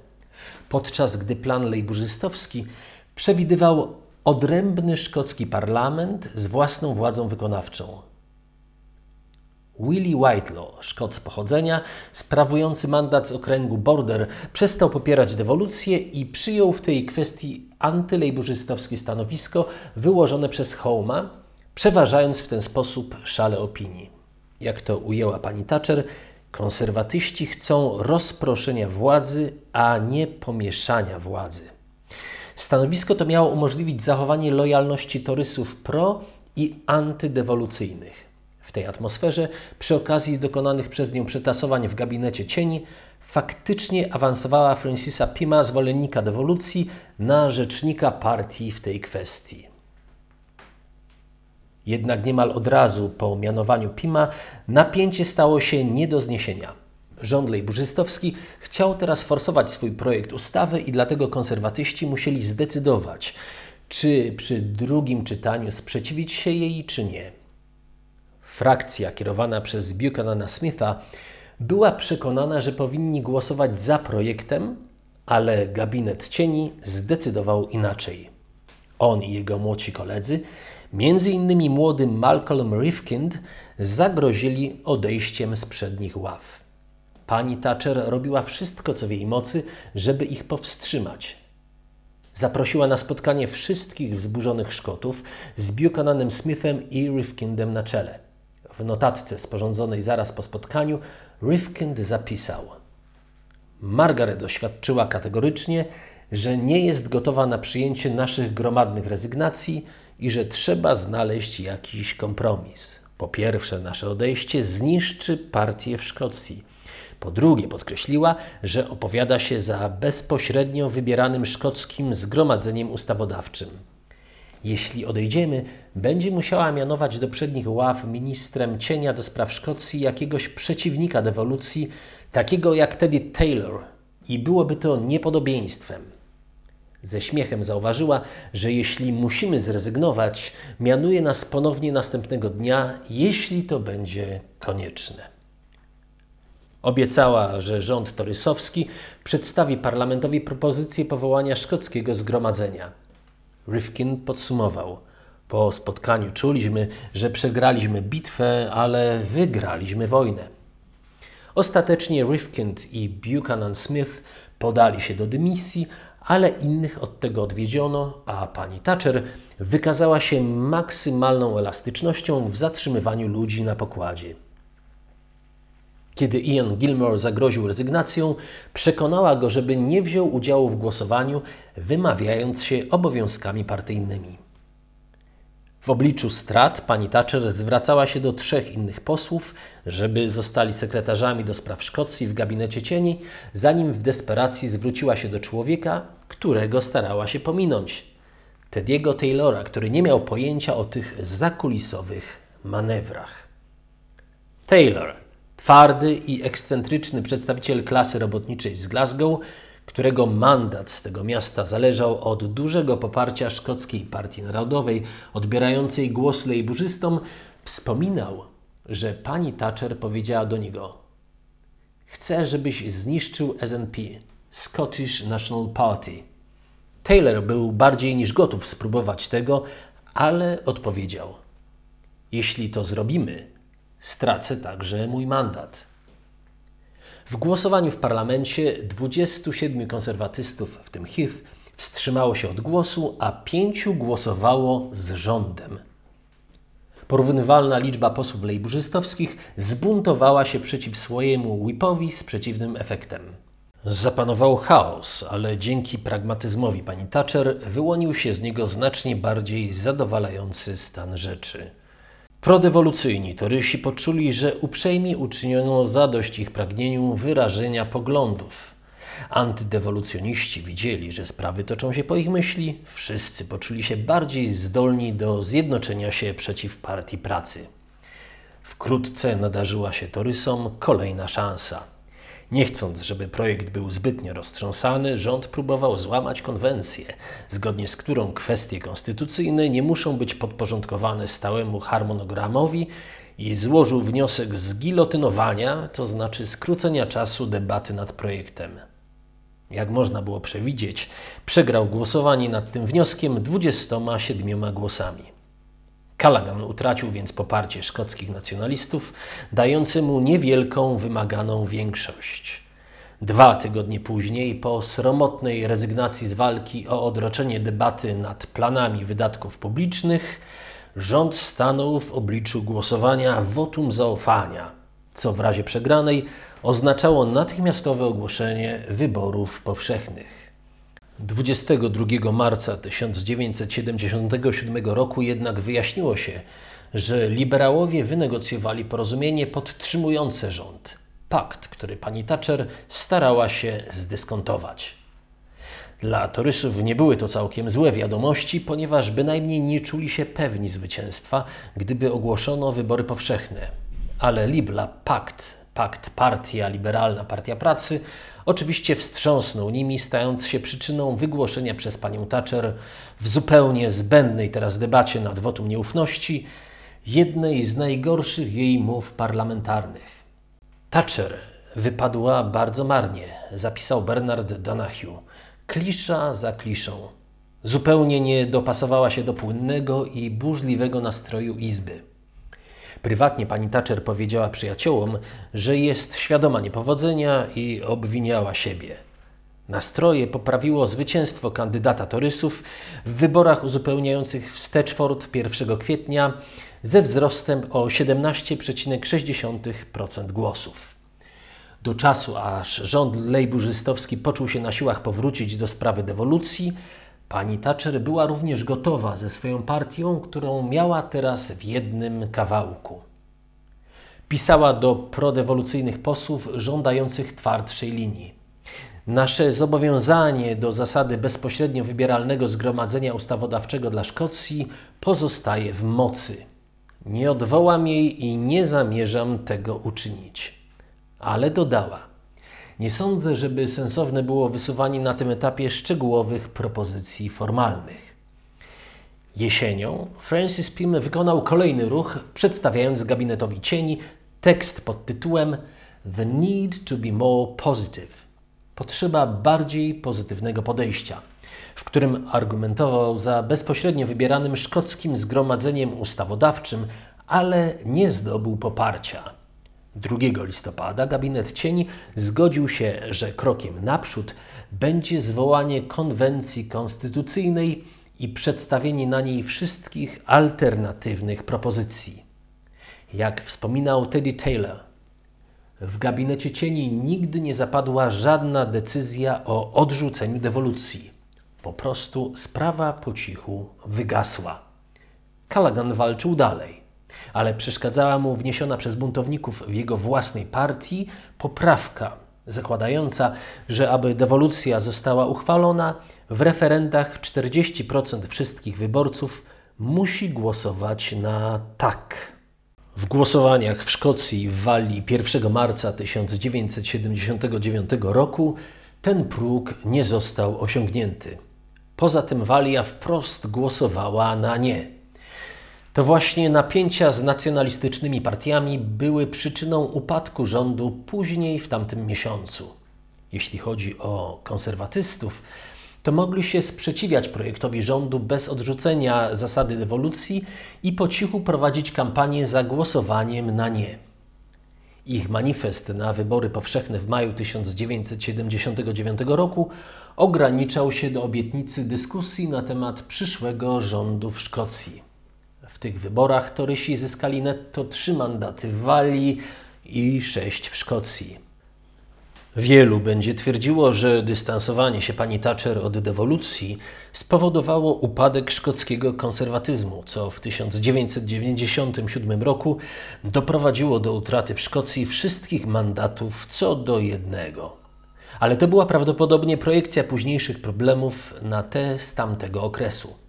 Podczas gdy plan lejburzystowski przewidywał odrębny szkocki parlament z własną władzą wykonawczą. Willie Whitelaw, Szkot z pochodzenia, sprawujący mandat z okręgu Border, przestał popierać dewolucję i przyjął w tej kwestii antylejburzystowskie stanowisko wyłożone przez Homa, przeważając w ten sposób szale opinii. Jak to ujęła pani Thatcher, konserwatyści chcą rozproszenia władzy, a nie pomieszania władzy. Stanowisko to miało umożliwić zachowanie lojalności torysów pro i antydewolucyjnych. Tej atmosferze, przy okazji dokonanych przez nią przetasowań w gabinecie cieni, faktycznie awansowała Francisa Pima, zwolennika dewolucji, na rzecznika partii w tej kwestii. Jednak niemal od razu po mianowaniu Pima napięcie stało się nie do zniesienia. Rząd lejburzystowski chciał teraz forsować swój projekt ustawy i dlatego konserwatyści musieli zdecydować, czy przy drugim czytaniu sprzeciwić się jej, czy nie. Frakcja kierowana przez Buchanana Smitha była przekonana, że powinni głosować za projektem, ale gabinet cieni zdecydował inaczej. On i jego młodsi koledzy, między innymi młody Malcolm Rifkind, zagrozili odejściem z przednich ław. Pani Thatcher robiła wszystko, co w jej mocy, żeby ich powstrzymać. Zaprosiła na spotkanie wszystkich wzburzonych Szkotów z Buchananem Smithem i Rifkindem na czele. W notatce sporządzonej zaraz po spotkaniu Rifkind zapisał: Margaret oświadczyła kategorycznie, że nie jest gotowa na przyjęcie naszych gromadnych rezygnacji i że trzeba znaleźć jakiś kompromis. Po pierwsze, nasze odejście zniszczy partię w Szkocji. Po drugie, podkreśliła, że opowiada się za bezpośrednio wybieranym szkockim zgromadzeniem ustawodawczym. Jeśli odejdziemy, będzie musiała mianować do przednich ław ministrem cienia do spraw Szkocji jakiegoś przeciwnika dewolucji, takiego jak Teddy Taylor, i byłoby to niepodobieństwem. Ze śmiechem zauważyła, że jeśli musimy zrezygnować, mianuje nas ponownie następnego dnia, jeśli to będzie konieczne. Obiecała, że rząd torysowski przedstawi parlamentowi propozycję powołania szkockiego zgromadzenia. Rifkin podsumował. Po spotkaniu czuliśmy, że przegraliśmy bitwę, ale wygraliśmy wojnę. Ostatecznie Rifkind i Buchanan Smith podali się do dymisji, ale innych od tego odwiedziono, a pani Thatcher wykazała się maksymalną elastycznością w zatrzymywaniu ludzi na pokładzie. Kiedy Ian Gilmore zagroził rezygnacją, przekonała go, żeby nie wziął udziału w głosowaniu, wymawiając się obowiązkami partyjnymi. W obliczu strat pani Thatcher zwracała się do trzech innych posłów, żeby zostali sekretarzami do spraw Szkocji w gabinecie cieni, zanim w desperacji zwróciła się do człowieka, którego starała się pominąć. Tediego Taylora, który nie miał pojęcia o tych zakulisowych manewrach. Taylor, twardy i ekscentryczny przedstawiciel klasy robotniczej z Glasgow, którego mandat z tego miasta zależał od dużego poparcia szkockiej partii narodowej, odbierającej głos lejburzystom, wspominał, że pani Thatcher powiedziała do niego: Chcę, żebyś zniszczył SNP, Scottish National Party. Taylor był bardziej niż gotów spróbować tego, ale odpowiedział: Jeśli to zrobimy, stracę także mój mandat. W głosowaniu w parlamencie 27 konserwatystów, w tym HIV, wstrzymało się od głosu, a pięciu głosowało z rządem. Porównywalna liczba posłów lejburzystowskich zbuntowała się przeciw swojemu whipowi z przeciwnym efektem. Zapanował chaos, ale dzięki pragmatyzmowi pani Thatcher wyłonił się z niego znacznie bardziej zadowalający stan rzeczy. Prodewolucyjni torysi poczuli, że uprzejmie uczyniono zadość ich pragnieniu wyrażenia poglądów. Antydewolucjoniści widzieli, że sprawy toczą się po ich myśli, wszyscy poczuli się bardziej zdolni do zjednoczenia się przeciw partii pracy. Wkrótce nadarzyła się torysom kolejna szansa – nie chcąc, żeby projekt był zbytnio roztrząsany, rząd próbował złamać konwencję, zgodnie z którą kwestie konstytucyjne nie muszą być podporządkowane stałemu harmonogramowi i złożył wniosek zgilotynowania, to znaczy skrócenia czasu debaty nad projektem. Jak można było przewidzieć, przegrał głosowanie nad tym wnioskiem 27 głosami. Callaghan utracił więc poparcie szkockich nacjonalistów, dające mu niewielką wymaganą większość. Dwa tygodnie później, po sromotnej rezygnacji z walki o odroczenie debaty nad planami wydatków publicznych, rząd stanął w obliczu głosowania wotum zaufania, co w razie przegranej oznaczało natychmiastowe ogłoszenie wyborów powszechnych. 22 marca 1977 roku jednak wyjaśniło się, że liberałowie wynegocjowali porozumienie podtrzymujące rząd, pakt, który pani Thatcher starała się zdyskontować. Dla torysów nie były to całkiem złe wiadomości, ponieważ bynajmniej nie czuli się pewni zwycięstwa, gdyby ogłoszono wybory powszechne. Ale Libla pakt, pakt Partia Liberalna Partia Pracy, oczywiście wstrząsnął nimi, stając się przyczyną wygłoszenia przez panią Thatcher w zupełnie zbędnej teraz debacie nad wotum nieufności jednej z najgorszych jej mów parlamentarnych. Thatcher wypadła bardzo marnie, zapisał Bernard Donahue. Klisza za kliszą. Zupełnie nie dopasowała się do płynnego i burzliwego nastroju izby. Prywatnie pani Thatcher powiedziała przyjaciołom, że jest świadoma niepowodzenia i obwiniała siebie. Nastroje poprawiło zwycięstwo kandydata Torysów w wyborach uzupełniających w Stechford 1 kwietnia ze wzrostem o 17,6% głosów. Do czasu, aż rząd lejburzystowski poczuł się na siłach powrócić do sprawy dewolucji, pani Thatcher była również gotowa ze swoją partią, którą miała teraz w jednym kawałku. Pisała do prodewolucyjnych posłów żądających twardszej linii. Nasze zobowiązanie do zasady bezpośrednio wybieralnego zgromadzenia ustawodawczego dla Szkocji pozostaje w mocy. Nie odwołam jej i nie zamierzam tego uczynić. Ale dodała: Nie sądzę, żeby sensowne było wysuwanie na tym etapie szczegółowych propozycji formalnych. Jesienią Francis Pym wykonał kolejny ruch, przedstawiając gabinetowi cieni tekst pod tytułem The Need to be More Positive potrzeba bardziej pozytywnego podejścia, w którym argumentował za bezpośrednio wybieranym szkockim zgromadzeniem ustawodawczym, ale nie zdobył poparcia. 2 listopada gabinet cieni zgodził się, że krokiem naprzód będzie zwołanie konwencji konstytucyjnej i przedstawienie na niej wszystkich alternatywnych propozycji. Jak wspominał Teddy Taylor, w gabinecie cieni nigdy nie zapadła żadna decyzja o odrzuceniu dewolucji. Po prostu sprawa po cichu wygasła. Callaghan walczył dalej, ale przeszkadzała mu wniesiona przez buntowników w jego własnej partii poprawka zakładająca, że aby dewolucja została uchwalona, w referendach 40% wszystkich wyborców musi głosować na tak. W głosowaniach w Szkocji w Walii 1 marca 1979 roku ten próg nie został osiągnięty. Poza tym Walia wprost głosowała na nie. To właśnie napięcia z nacjonalistycznymi partiami były przyczyną upadku rządu później w tamtym miesiącu. Jeśli chodzi o konserwatystów, to mogli się sprzeciwiać projektowi rządu bez odrzucenia zasady dewolucji i po cichu prowadzić kampanię za głosowaniem na nie. Ich manifest na wybory powszechne w maju 1979 roku ograniczał się do obietnicy dyskusji na temat przyszłego rządu w Szkocji. W tych wyborach Torysi zyskali netto trzy mandaty w Walii i sześć w Szkocji. Wielu będzie twierdziło, że dystansowanie się pani Thatcher od dewolucji spowodowało upadek szkockiego konserwatyzmu, co w 1997 roku doprowadziło do utraty w Szkocji wszystkich mandatów co do jednego. Ale to była prawdopodobnie projekcja późniejszych problemów na te z tamtego okresu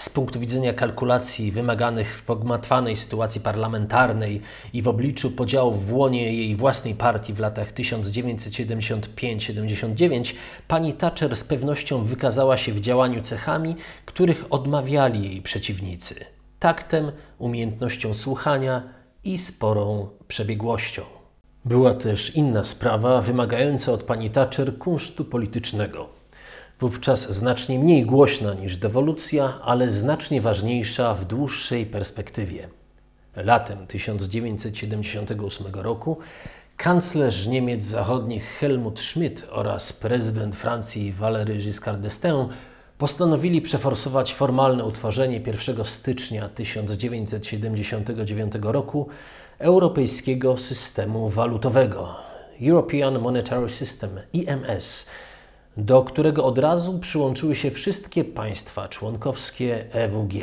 z punktu widzenia kalkulacji wymaganych w pogmatwanej sytuacji parlamentarnej i w obliczu podziałów w łonie jej własnej partii w latach 1975-79, pani Thatcher z pewnością wykazała się w działaniu cechami, których odmawiali jej przeciwnicy taktem, umiejętnością słuchania i sporą przebiegłością. Była też inna sprawa wymagająca od pani Thatcher kunsztu politycznego wówczas znacznie mniej głośna niż dewolucja, ale znacznie ważniejsza w dłuższej perspektywie. Latem 1978 roku kanclerz Niemiec Zachodnich Helmut Schmidt oraz prezydent Francji Valéry Giscard d'Estaing postanowili przeforsować formalne utworzenie 1 stycznia 1979 roku Europejskiego Systemu Walutowego European Monetary System EMS, do którego od razu przyłączyły się wszystkie państwa członkowskie EWG.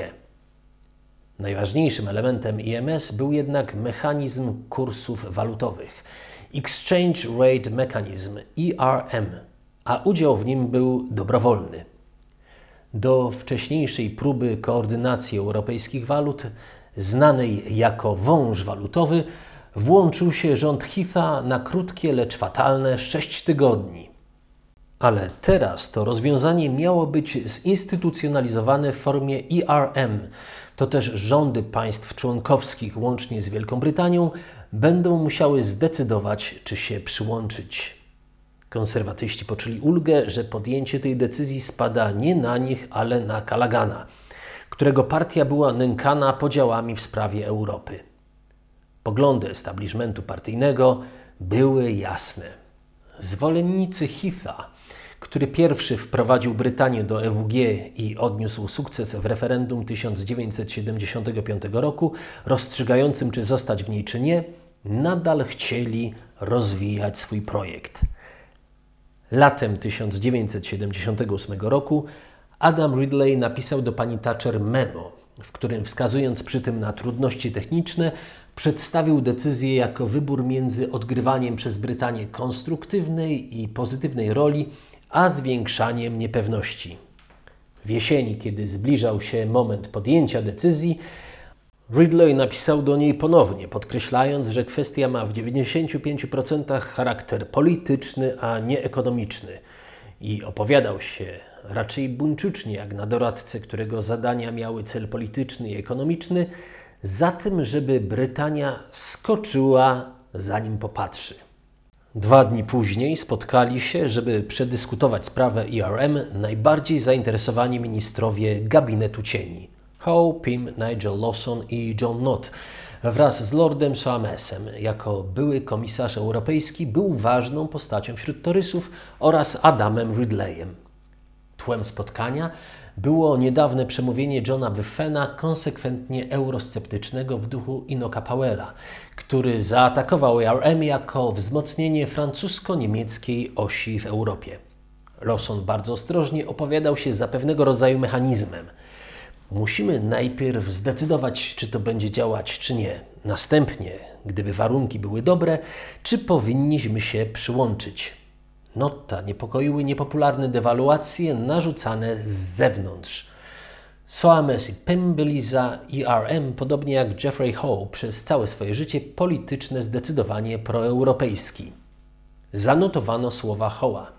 Najważniejszym elementem EMS był jednak mechanizm kursów walutowych Exchange Rate Mechanism ERM, a udział w nim był dobrowolny. Do wcześniejszej próby koordynacji europejskich walut, znanej jako wąż walutowy, włączył się rząd Heatha na krótkie, lecz fatalne 6 tygodni. Ale teraz to rozwiązanie miało być zinstytucjonalizowane w formie ERM. To też rządy państw członkowskich, łącznie z Wielką Brytanią, będą musiały zdecydować, czy się przyłączyć. Konserwatyści poczuli ulgę, że podjęcie tej decyzji spada nie na nich, ale na Kalagana, którego partia była nękana podziałami w sprawie Europy. Poglądy establishmentu partyjnego były jasne. Zwolennicy Heatha, który pierwszy wprowadził Brytanię do EWG i odniósł sukces w referendum 1975 roku, rozstrzygającym czy zostać w niej czy nie, nadal chcieli rozwijać swój projekt. Latem 1978 roku Adam Ridley napisał do pani Thatcher memo, w którym wskazując przy tym na trudności techniczne, przedstawił decyzję jako wybór między odgrywaniem przez Brytanię konstruktywnej i pozytywnej roli, a zwiększaniem niepewności. W jesieni, kiedy zbliżał się moment podjęcia decyzji, Ridley napisał do niej ponownie, podkreślając, że kwestia ma w 95% charakter polityczny, a nie ekonomiczny. I opowiadał się raczej buńczucznie, jak na doradcę, którego zadania miały cel polityczny i ekonomiczny, za tym, żeby Brytania skoczyła, zanim popatrzy. Dwa dni później spotkali się, żeby przedyskutować sprawę IRM najbardziej zainteresowani ministrowie gabinetu cieni Howe, Pym, Nigel Lawson i John Knott. Wraz z Lordem Soamesem, jako były komisarz europejski, był ważną postacią wśród torysów oraz Adamem Ridleyem. Tłem spotkania było niedawne przemówienie Johna Buffena, konsekwentnie eurosceptycznego w duchu Inoka Powella, który zaatakował IRM jako wzmocnienie francusko-niemieckiej osi w Europie. Lawson bardzo ostrożnie opowiadał się za pewnego rodzaju mechanizmem. Musimy najpierw zdecydować, czy to będzie działać, czy nie. Następnie, gdyby warunki były dobre, czy powinniśmy się przyłączyć. Notta niepokoiły niepopularne dewaluacje narzucane z zewnątrz. Soames i Pym byli za ERM, podobnie jak Jeffrey Howe, przez całe swoje życie polityczne zdecydowanie proeuropejski. Zanotowano słowa Hoła.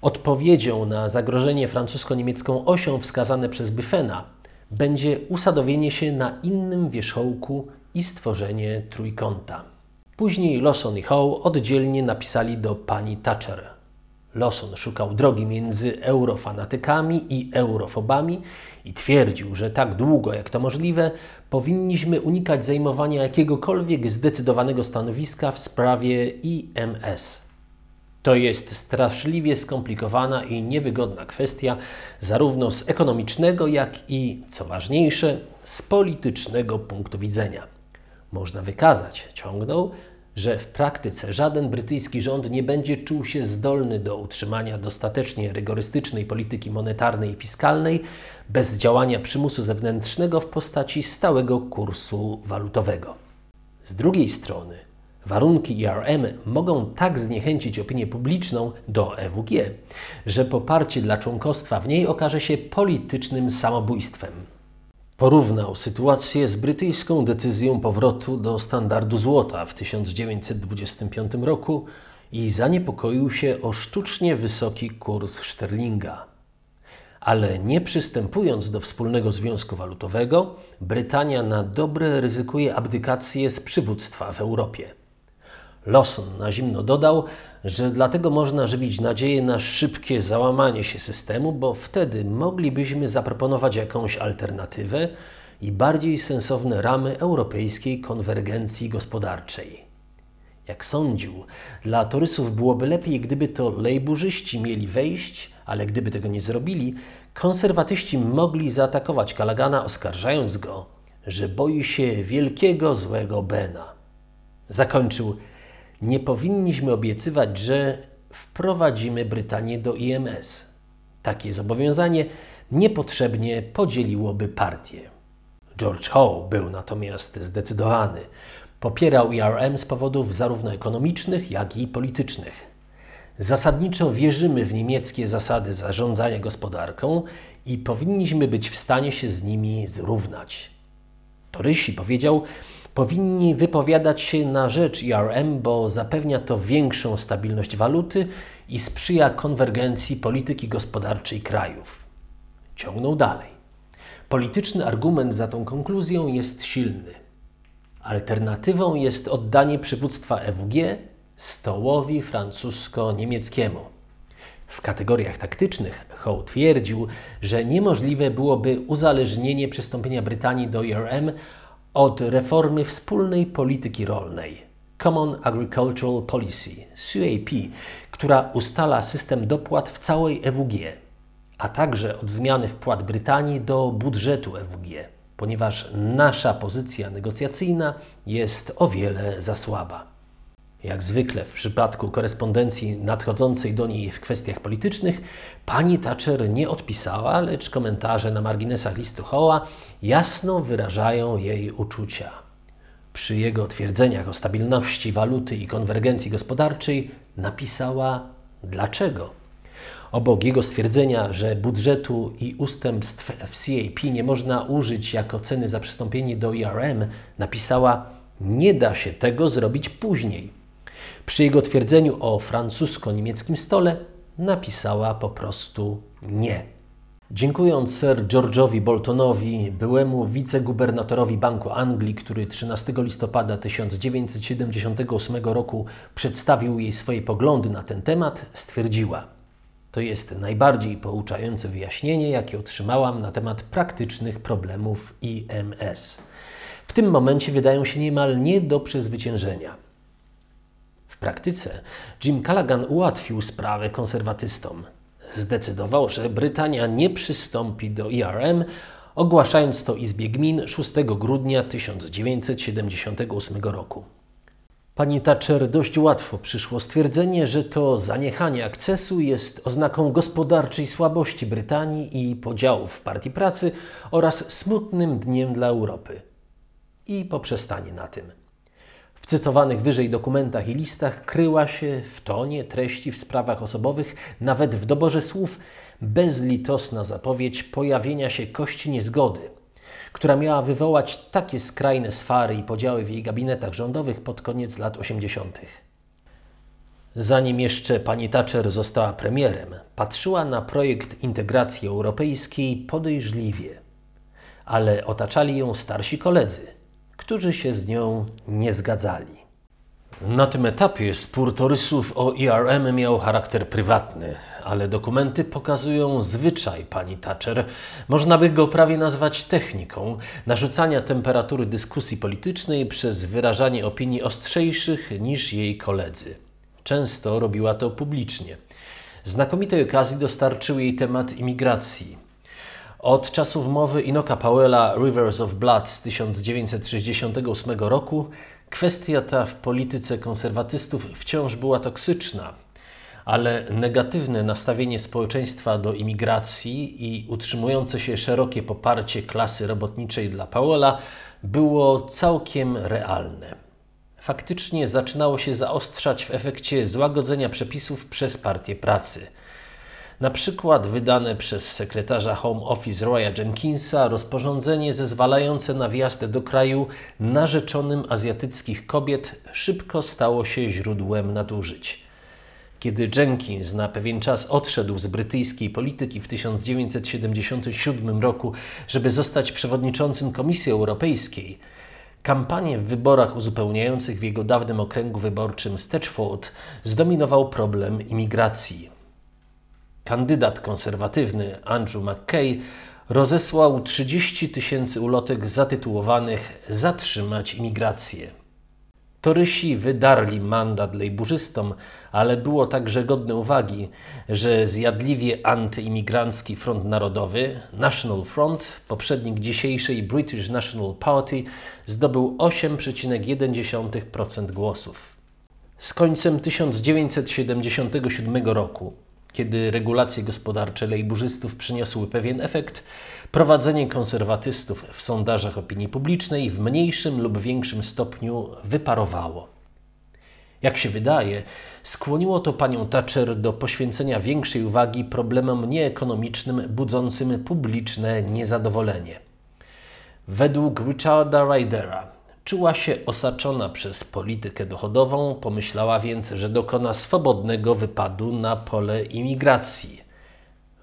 Odpowiedzią na zagrożenie francusko-niemiecką osią wskazane przez Buffena będzie usadowienie się na innym wierzchołku i stworzenie trójkąta. Później Lawson i Howe oddzielnie napisali do pani Thatcher. Lawson szukał drogi między eurofanatykami i eurofobami i twierdził, że tak długo jak to możliwe, powinniśmy unikać zajmowania jakiegokolwiek zdecydowanego stanowiska w sprawie IMS. To jest straszliwie skomplikowana i niewygodna kwestia, zarówno z ekonomicznego, jak i, co ważniejsze, z politycznego punktu widzenia. Można wykazać, ciągnął, że w praktyce żaden brytyjski rząd nie będzie czuł się zdolny do utrzymania dostatecznie rygorystycznej polityki monetarnej i fiskalnej bez działania przymusu zewnętrznego w postaci stałego kursu walutowego. Z drugiej strony, warunki IRM mogą tak zniechęcić opinię publiczną do EWG, że poparcie dla członkostwa w niej okaże się politycznym samobójstwem. Porównał sytuację z brytyjską decyzją powrotu do standardu złota w 1925 roku i zaniepokoił się o sztucznie wysoki kurs szterlinga. Ale nie przystępując do wspólnego związku walutowego, Brytania na dobre ryzykuje abdykację z przywództwa w Europie. Lawson na zimno dodał, że dlatego można żywić nadzieję na szybkie załamanie się systemu, bo wtedy moglibyśmy zaproponować jakąś alternatywę i bardziej sensowne ramy europejskiej konwergencji gospodarczej. Jak sądził, dla torysów byłoby lepiej, gdyby to lejburzyści mieli wejść, ale gdyby tego nie zrobili, konserwatyści mogli zaatakować Kalagana, oskarżając go, że boi się wielkiego złego Bena. Zakończył: Nie powinniśmy obiecywać, że wprowadzimy Brytanię do IMS. Takie zobowiązanie niepotrzebnie podzieliłoby partię. George Howe był natomiast zdecydowany. Popierał IRM z powodów zarówno ekonomicznych, jak i politycznych. Zasadniczo wierzymy w niemieckie zasady zarządzania gospodarką i powinniśmy być w stanie się z nimi zrównać. Torysi powiedział, powinni wypowiadać się na rzecz IRM, bo zapewnia to większą stabilność waluty i sprzyja konwergencji polityki gospodarczej krajów. Ciągnął dalej. Polityczny argument za tą konkluzją jest silny. Alternatywą jest oddanie przywództwa EWG stołowi francusko-niemieckiemu. W kategoriach taktycznych Howe twierdził, że niemożliwe byłoby uzależnienie przystąpienia Brytanii do IRM od reformy wspólnej polityki rolnej Common Agricultural Policy CAP, która ustala system dopłat w całej EWG, a także od zmiany wpłat Brytanii do budżetu EWG, ponieważ nasza pozycja negocjacyjna jest o wiele za słaba. Jak zwykle w przypadku korespondencji nadchodzącej do niej w kwestiach politycznych, pani Thatcher nie odpisała, lecz komentarze na marginesach listu Hoła jasno wyrażają jej uczucia. Przy jego twierdzeniach o stabilności waluty i konwergencji gospodarczej napisała dlaczego. Obok jego stwierdzenia, że budżetu i ustępstw w CAP nie można użyć jako ceny za przystąpienie do IRM, napisała: Nie da się tego zrobić później. Przy jego twierdzeniu o francusko-niemieckim stole napisała po prostu nie. Dziękując Sir George'owi Boltonowi, byłemu wicegubernatorowi Banku Anglii, który 13 listopada 1978 roku przedstawił jej swoje poglądy na ten temat, stwierdziła: To jest najbardziej pouczające wyjaśnienie, jakie otrzymałam na temat praktycznych problemów IMS. W tym momencie wydają się niemal nie do przezwyciężenia. W praktyce Jim Callaghan ułatwił sprawę konserwatystom. Zdecydował, że Brytania nie przystąpi do IRM, ogłaszając to Izbie Gmin 6 grudnia 1978 roku. Pani Thatcher dość łatwo przyszło stwierdzenie, że to zaniechanie akcesu jest oznaką gospodarczej słabości Brytanii i podziałów w Partii Pracy oraz smutnym dniem dla Europy. I poprzestanie na tym. W cytowanych wyżej dokumentach i listach kryła się w tonie treści w sprawach osobowych, nawet w doborze słów, bezlitosna zapowiedź pojawienia się kości niezgody, która miała wywołać takie skrajne swary i podziały w jej gabinetach rządowych pod koniec lat 80. Zanim jeszcze pani Thatcher została premierem, patrzyła na projekt integracji europejskiej podejrzliwie, ale otaczali ją starsi koledzy – którzy się z nią nie zgadzali. Na tym etapie spór torysów o IRM miał charakter prywatny, ale dokumenty pokazują zwyczaj pani Thatcher, można by go prawie nazwać techniką, narzucania temperatury dyskusji politycznej przez wyrażanie opinii ostrzejszych niż jej koledzy. Często robiła to publicznie. Znakomitej okazji dostarczył jej temat imigracji. Od czasów mowy Inoka Powella Rivers of Blood z 1968 roku kwestia ta w polityce konserwatystów wciąż była toksyczna, ale negatywne nastawienie społeczeństwa do imigracji i utrzymujące się szerokie poparcie klasy robotniczej dla Powella było całkiem realne. Faktycznie zaczynało się zaostrzać w efekcie złagodzenia przepisów przez Partię Pracy – na przykład wydane przez sekretarza Home Office Roya Jenkinsa rozporządzenie zezwalające na wjazd do kraju narzeczonym azjatyckich kobiet szybko stało się źródłem nadużyć. Kiedy Jenkins na pewien czas odszedł z brytyjskiej polityki w 1977 roku, żeby zostać przewodniczącym Komisji Europejskiej, Kampanię w wyborach uzupełniających w jego dawnym okręgu wyborczym Stetchford zdominował problem imigracji. Kandydat konserwatywny Andrew McKay rozesłał 30 tysięcy ulotek zatytułowanych Zatrzymać imigrację. Torysi wydarli mandat lejburzystom, ale było także godne uwagi, że zjadliwie antyimigrancki Front Narodowy, National Front, poprzednik dzisiejszej British National Party, zdobył 8,1% głosów. Z końcem 1977 roku kiedy regulacje gospodarcze lejburzystów przyniosły pewien efekt, prowadzenie konserwatystów w sondażach opinii publicznej w mniejszym lub większym stopniu wyparowało. Jak się wydaje, skłoniło to panią Thatcher do poświęcenia większej uwagi problemom nieekonomicznym budzącym publiczne niezadowolenie. Według Richarda Rydera Czuła się osaczona przez politykę dochodową, pomyślała więc, że dokona swobodnego wypadu na pole imigracji.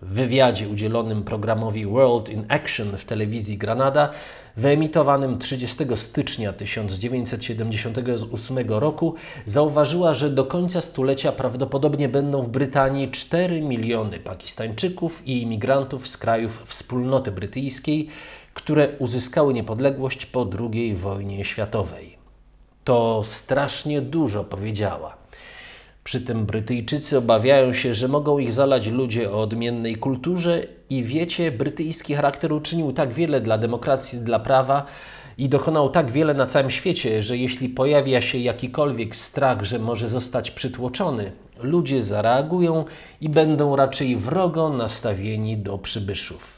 W wywiadzie udzielonym programowi World in Action w telewizji Granada, wyemitowanym 30 stycznia 1978 roku, zauważyła, że do końca stulecia prawdopodobnie będą w Brytanii 4 miliony Pakistańczyków i imigrantów z krajów wspólnoty brytyjskiej, które uzyskały niepodległość po II wojnie światowej. To strasznie dużo powiedziała. Przy tym Brytyjczycy obawiają się, że mogą ich zalać ludzie o odmiennej kulturze i wiecie, brytyjski charakter uczynił tak wiele dla demokracji, dla prawa i dokonał tak wiele na całym świecie, że jeśli pojawia się jakikolwiek strach, że może zostać przytłoczony, ludzie zareagują i będą raczej wrogo nastawieni do przybyszów.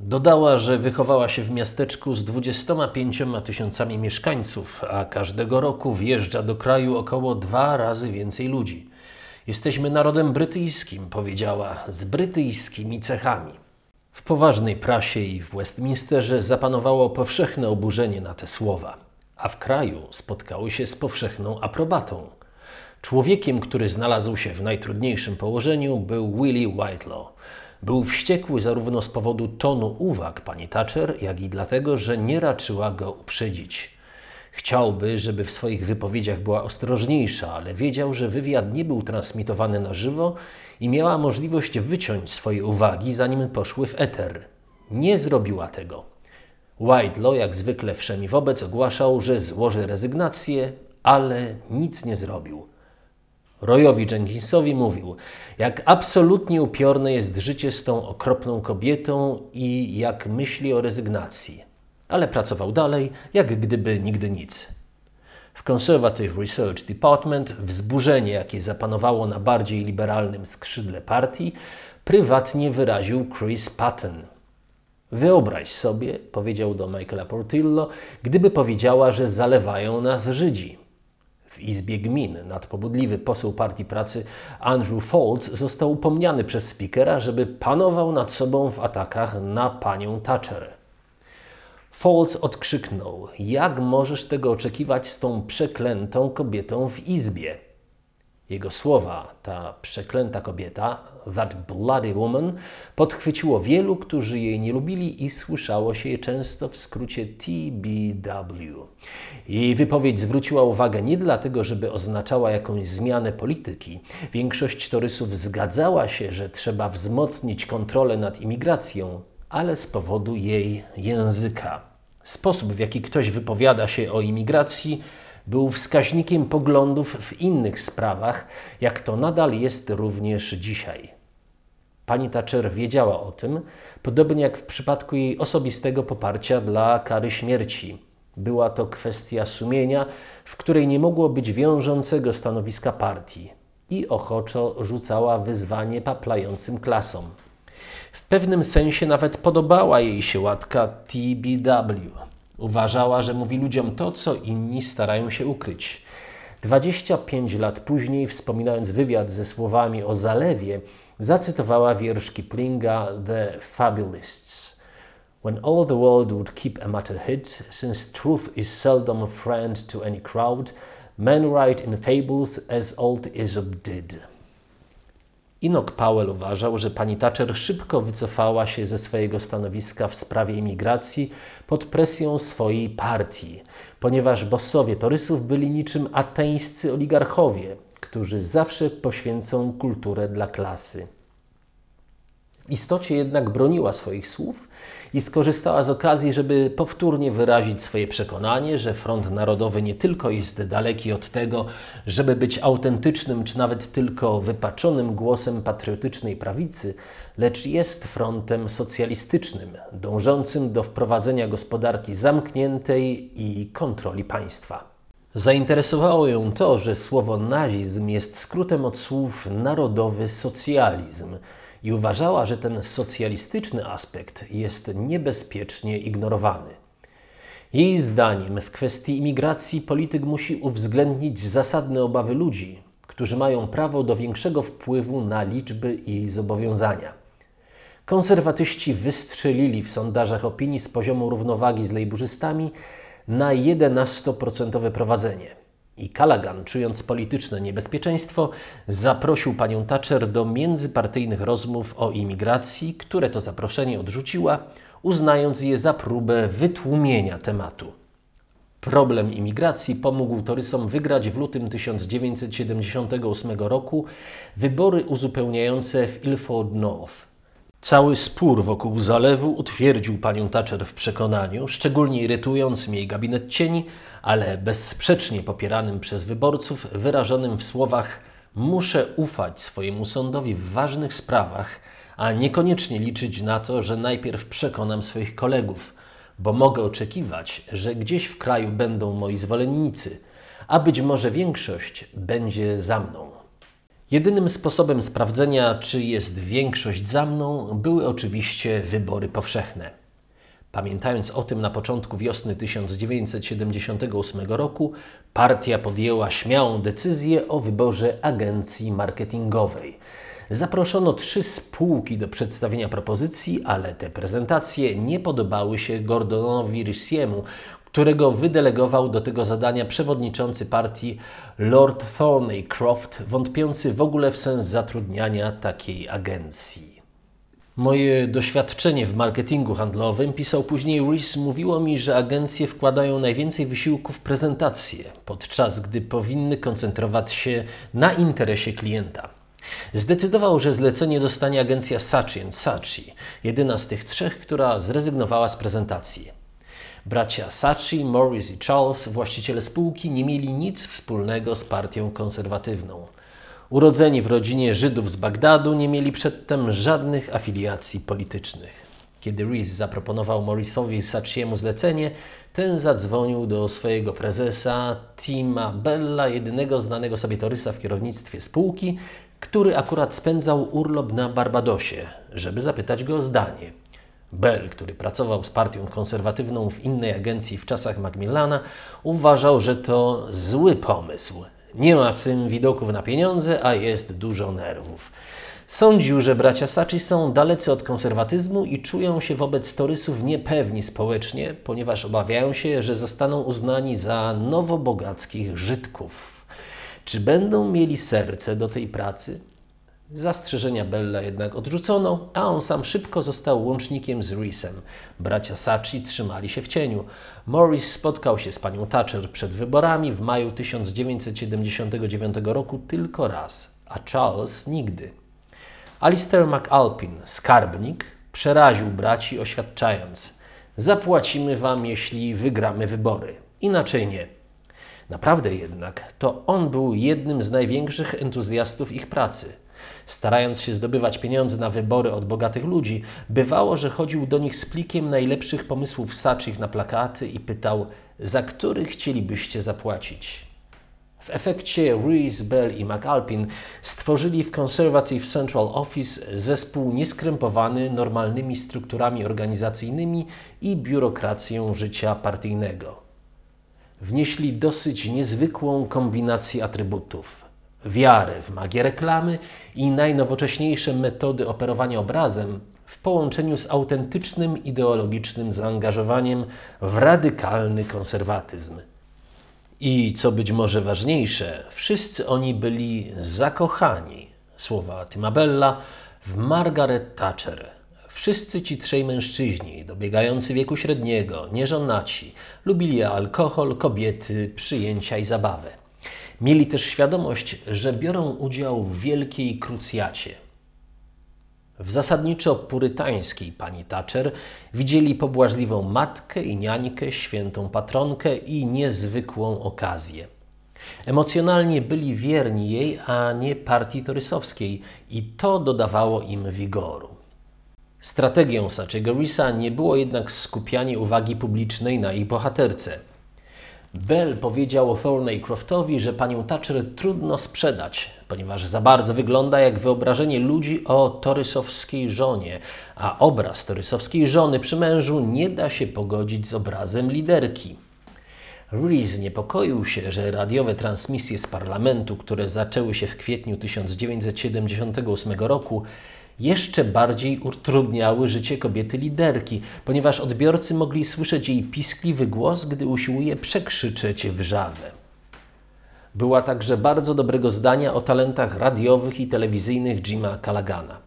Dodała, że wychowała się w miasteczku z 25 tysiącami mieszkańców, a każdego roku wjeżdża do kraju około dwa razy więcej ludzi. Jesteśmy narodem brytyjskim, powiedziała, z brytyjskimi cechami. W poważnej prasie i w Westminsterze zapanowało powszechne oburzenie na te słowa, a w kraju spotkały się z powszechną aprobatą. Człowiekiem, który znalazł się w najtrudniejszym położeniu, był Willie Whitelaw był wściekły zarówno z powodu tonu uwag pani Thatcher, jak i dlatego, że nie raczyła go uprzedzić. Chciałby, żeby w swoich wypowiedziach była ostrożniejsza, ale wiedział, że wywiad nie był transmitowany na żywo i miała możliwość wyciąć swoje uwagi, zanim poszły w eter. Nie zrobiła tego. Whitelaw, jak zwykle wszemi wobec, ogłaszał, że złoży rezygnację, ale nic nie zrobił. Royowi Jenkinsowi mówił, jak absolutnie upiorne jest życie z tą okropną kobietą i jak myśli o rezygnacji. Ale pracował dalej, jak gdyby nigdy nic. W Conservative Research Department wzburzenie, jakie zapanowało na bardziej liberalnym skrzydle partii, prywatnie wyraził Chris Patton. Wyobraź sobie, powiedział do Michaela Portillo, gdyby powiedziała, że zalewają nas Żydzi. W Izbie Gmin nadpobudliwy poseł Partii Pracy Andrew Foltz został upomniany przez spikera, żeby panował nad sobą w atakach na panią Thatcher. Foltz odkrzyknął: Jak możesz tego oczekiwać z tą przeklętą kobietą w izbie? Jego słowa, ta przeklęta kobieta, that bloody woman, podchwyciło wielu, którzy jej nie lubili i słyszało się je często w skrócie TBW. Jej wypowiedź zwróciła uwagę nie dlatego, żeby oznaczała jakąś zmianę polityki. Większość torysów zgadzała się, że trzeba wzmocnić kontrolę nad imigracją, ale z powodu jej języka. Sposób, w jaki ktoś wypowiada się o imigracji, był wskaźnikiem poglądów w innych sprawach, jak to nadal jest również dzisiaj. Pani Thatcher wiedziała o tym, podobnie jak w przypadku jej osobistego poparcia dla kary śmierci. Była to kwestia sumienia, w której nie mogło być wiążącego stanowiska partii i ochoczo rzucała wyzwanie paplającym klasom. W pewnym sensie nawet podobała jej się łatka TBW. Uważała, że mówi ludziom to, co inni starają się ukryć. 25 lat później, wspominając wywiad ze słowami o zalewie, zacytowała wiersz Kiplinga The Fabulists. When all the world would keep a matter hid, since truth is seldom a friend to any crowd, men write in fables as old Aesop did. Enoch Powell uważał, że pani Thatcher szybko wycofała się ze swojego stanowiska w sprawie imigracji pod presją swojej partii, ponieważ bossowie torysów byli niczym ateńscy oligarchowie, którzy zawsze poświęcą kulturę dla klasy. W istocie jednak broniła swoich słów i skorzystała z okazji, żeby powtórnie wyrazić swoje przekonanie, że Front Narodowy nie tylko jest daleki od tego, żeby być autentycznym czy nawet tylko wypaczonym głosem patriotycznej prawicy, lecz jest frontem socjalistycznym, dążącym do wprowadzenia gospodarki zamkniętej i kontroli państwa. Zainteresowało ją to, że słowo nazizm jest skrótem od słów narodowy socjalizm i uważała, że ten socjalistyczny aspekt jest niebezpiecznie ignorowany. Jej zdaniem w kwestii imigracji polityk musi uwzględnić zasadne obawy ludzi, którzy mają prawo do większego wpływu na liczby i zobowiązania. Konserwatyści wystrzelili w sondażach opinii z poziomu równowagi z lejburzystami na 11% prowadzenie. I Callaghan, czując polityczne niebezpieczeństwo, zaprosił panią Thatcher do międzypartyjnych rozmów o imigracji, które to zaproszenie odrzuciła, uznając je za próbę wytłumienia tematu. Problem imigracji pomógł Torysom wygrać w lutym 1978 roku wybory uzupełniające w Ilford North. Cały spór wokół zalewu utwierdził panią Thatcher w przekonaniu, szczególnie irytującym jej gabinet cieni, ale bezsprzecznie popieranym przez wyborców, wyrażonym w słowach: Muszę ufać swojemu sądowi w ważnych sprawach, a niekoniecznie liczyć na to, że najpierw przekonam swoich kolegów, bo mogę oczekiwać, że gdzieś w kraju będą moi zwolennicy, a być może większość będzie za mną. Jedynym sposobem sprawdzenia, czy jest większość za mną, były oczywiście wybory powszechne. Pamiętając o tym na początku wiosny 1978 roku, partia podjęła śmiałą decyzję o wyborze agencji marketingowej. Zaproszono trzy spółki do przedstawienia propozycji, ale te prezentacje nie podobały się Gordonowi Rissiemu, którego wydelegował do tego zadania przewodniczący partii Lord Thorneycroft, wątpiący w ogóle w sens zatrudniania takiej agencji. Moje doświadczenie w marketingu handlowym, pisał później Rees, mówiło mi, że agencje wkładają najwięcej wysiłku w prezentację, podczas gdy powinny koncentrować się na interesie klienta. Zdecydował, że zlecenie dostanie agencja Saatchi Saatchi, jedyna z tych trzech, która zrezygnowała z prezentacji. Bracia Saatchi, Morris i Charles, właściciele spółki, nie mieli nic wspólnego z partią konserwatywną. Urodzeni w rodzinie Żydów z Bagdadu, nie mieli przedtem żadnych afiliacji politycznych. Kiedy Rees zaproponował Morrisowi Saatchiemu zlecenie, ten zadzwonił do swojego prezesa Tima Bella, jedynego znanego sobie torysa w kierownictwie spółki, który akurat spędzał urlop na Barbadosie, żeby zapytać go o zdanie. Bell, który pracował z partią konserwatywną w innej agencji w czasach Macmillana, uważał, że to zły pomysł. Nie ma w tym widoków na pieniądze, a jest dużo nerwów. Sądził, że bracia Sachi są dalecy od konserwatyzmu i czują się wobec torysów niepewni społecznie, ponieważ obawiają się, że zostaną uznani za nowobogackich Żydków. Czy będą mieli serce do tej pracy? Zastrzeżenia Bella jednak odrzucono, a on sam szybko został łącznikiem z Reesem. Bracia Sachi trzymali się w cieniu. Morris spotkał się z panią Thatcher przed wyborami w maju 1979 roku tylko raz, a Charles nigdy. Alistair McAlpin, skarbnik, przeraził braci oświadczając: Zapłacimy wam, jeśli wygramy wybory. Inaczej nie. Naprawdę jednak to on był jednym z największych entuzjastów ich pracy. Starając się zdobywać pieniądze na wybory od bogatych ludzi, bywało, że chodził do nich z plikiem najlepszych pomysłów saczych na plakaty i pytał, za który chcielibyście zapłacić. W efekcie Rees, Bell i McAlpin stworzyli w Conservative Central Office zespół nieskrępowany normalnymi strukturami organizacyjnymi i biurokracją życia partyjnego. Wnieśli dosyć niezwykłą kombinację atrybutów wiarę w magię reklamy i najnowocześniejsze metody operowania obrazem w połączeniu z autentycznym ideologicznym zaangażowaniem w radykalny konserwatyzm. I co być może ważniejsze, wszyscy oni byli zakochani, Słowa Timabella w Margaret Thatcher. Wszyscy ci trzej mężczyźni, dobiegający wieku średniego, nieżonaci, lubili alkohol, kobiety, przyjęcia i zabawę. Mieli też świadomość, że biorą udział w wielkiej krucjacie. W zasadniczo purytańskiej pani Thatcher widzieli pobłażliwą matkę i niańkę, świętą patronkę i niezwykłą okazję. Emocjonalnie byli wierni jej, a nie partii torysowskiej i to dodawało im wigoru. Strategią Saczego Risa nie było jednak skupianie uwagi publicznej na ich bohaterce. Bell powiedział Thorney Croftowi, że panią Thatcher trudno sprzedać, ponieważ za bardzo wygląda jak wyobrażenie ludzi o torysowskiej żonie, a obraz torysowskiej żony przy mężu nie da się pogodzić z obrazem liderki. Rees niepokoił się, że radiowe transmisje z parlamentu, które zaczęły się w kwietniu 1978 roku, jeszcze bardziej utrudniały życie kobiety liderki, ponieważ odbiorcy mogli słyszeć jej piskliwy głos, gdy usiłuje przekrzyczeć wrzawę. Była także bardzo dobrego zdania o talentach radiowych i telewizyjnych Jima Callagana.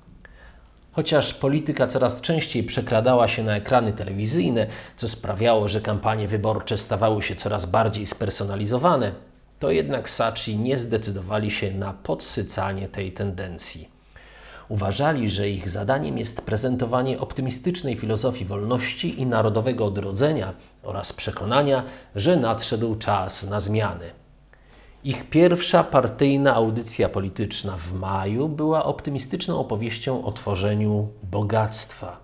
Chociaż polityka coraz częściej przekradała się na ekrany telewizyjne, co sprawiało, że kampanie wyborcze stawały się coraz bardziej spersonalizowane, to jednak Sachi nie zdecydowali się na podsycanie tej tendencji. Uważali, że ich zadaniem jest prezentowanie optymistycznej filozofii wolności i narodowego odrodzenia oraz przekonania, że nadszedł czas na zmiany. Ich pierwsza partyjna audycja polityczna w maju była optymistyczną opowieścią o tworzeniu bogactwa.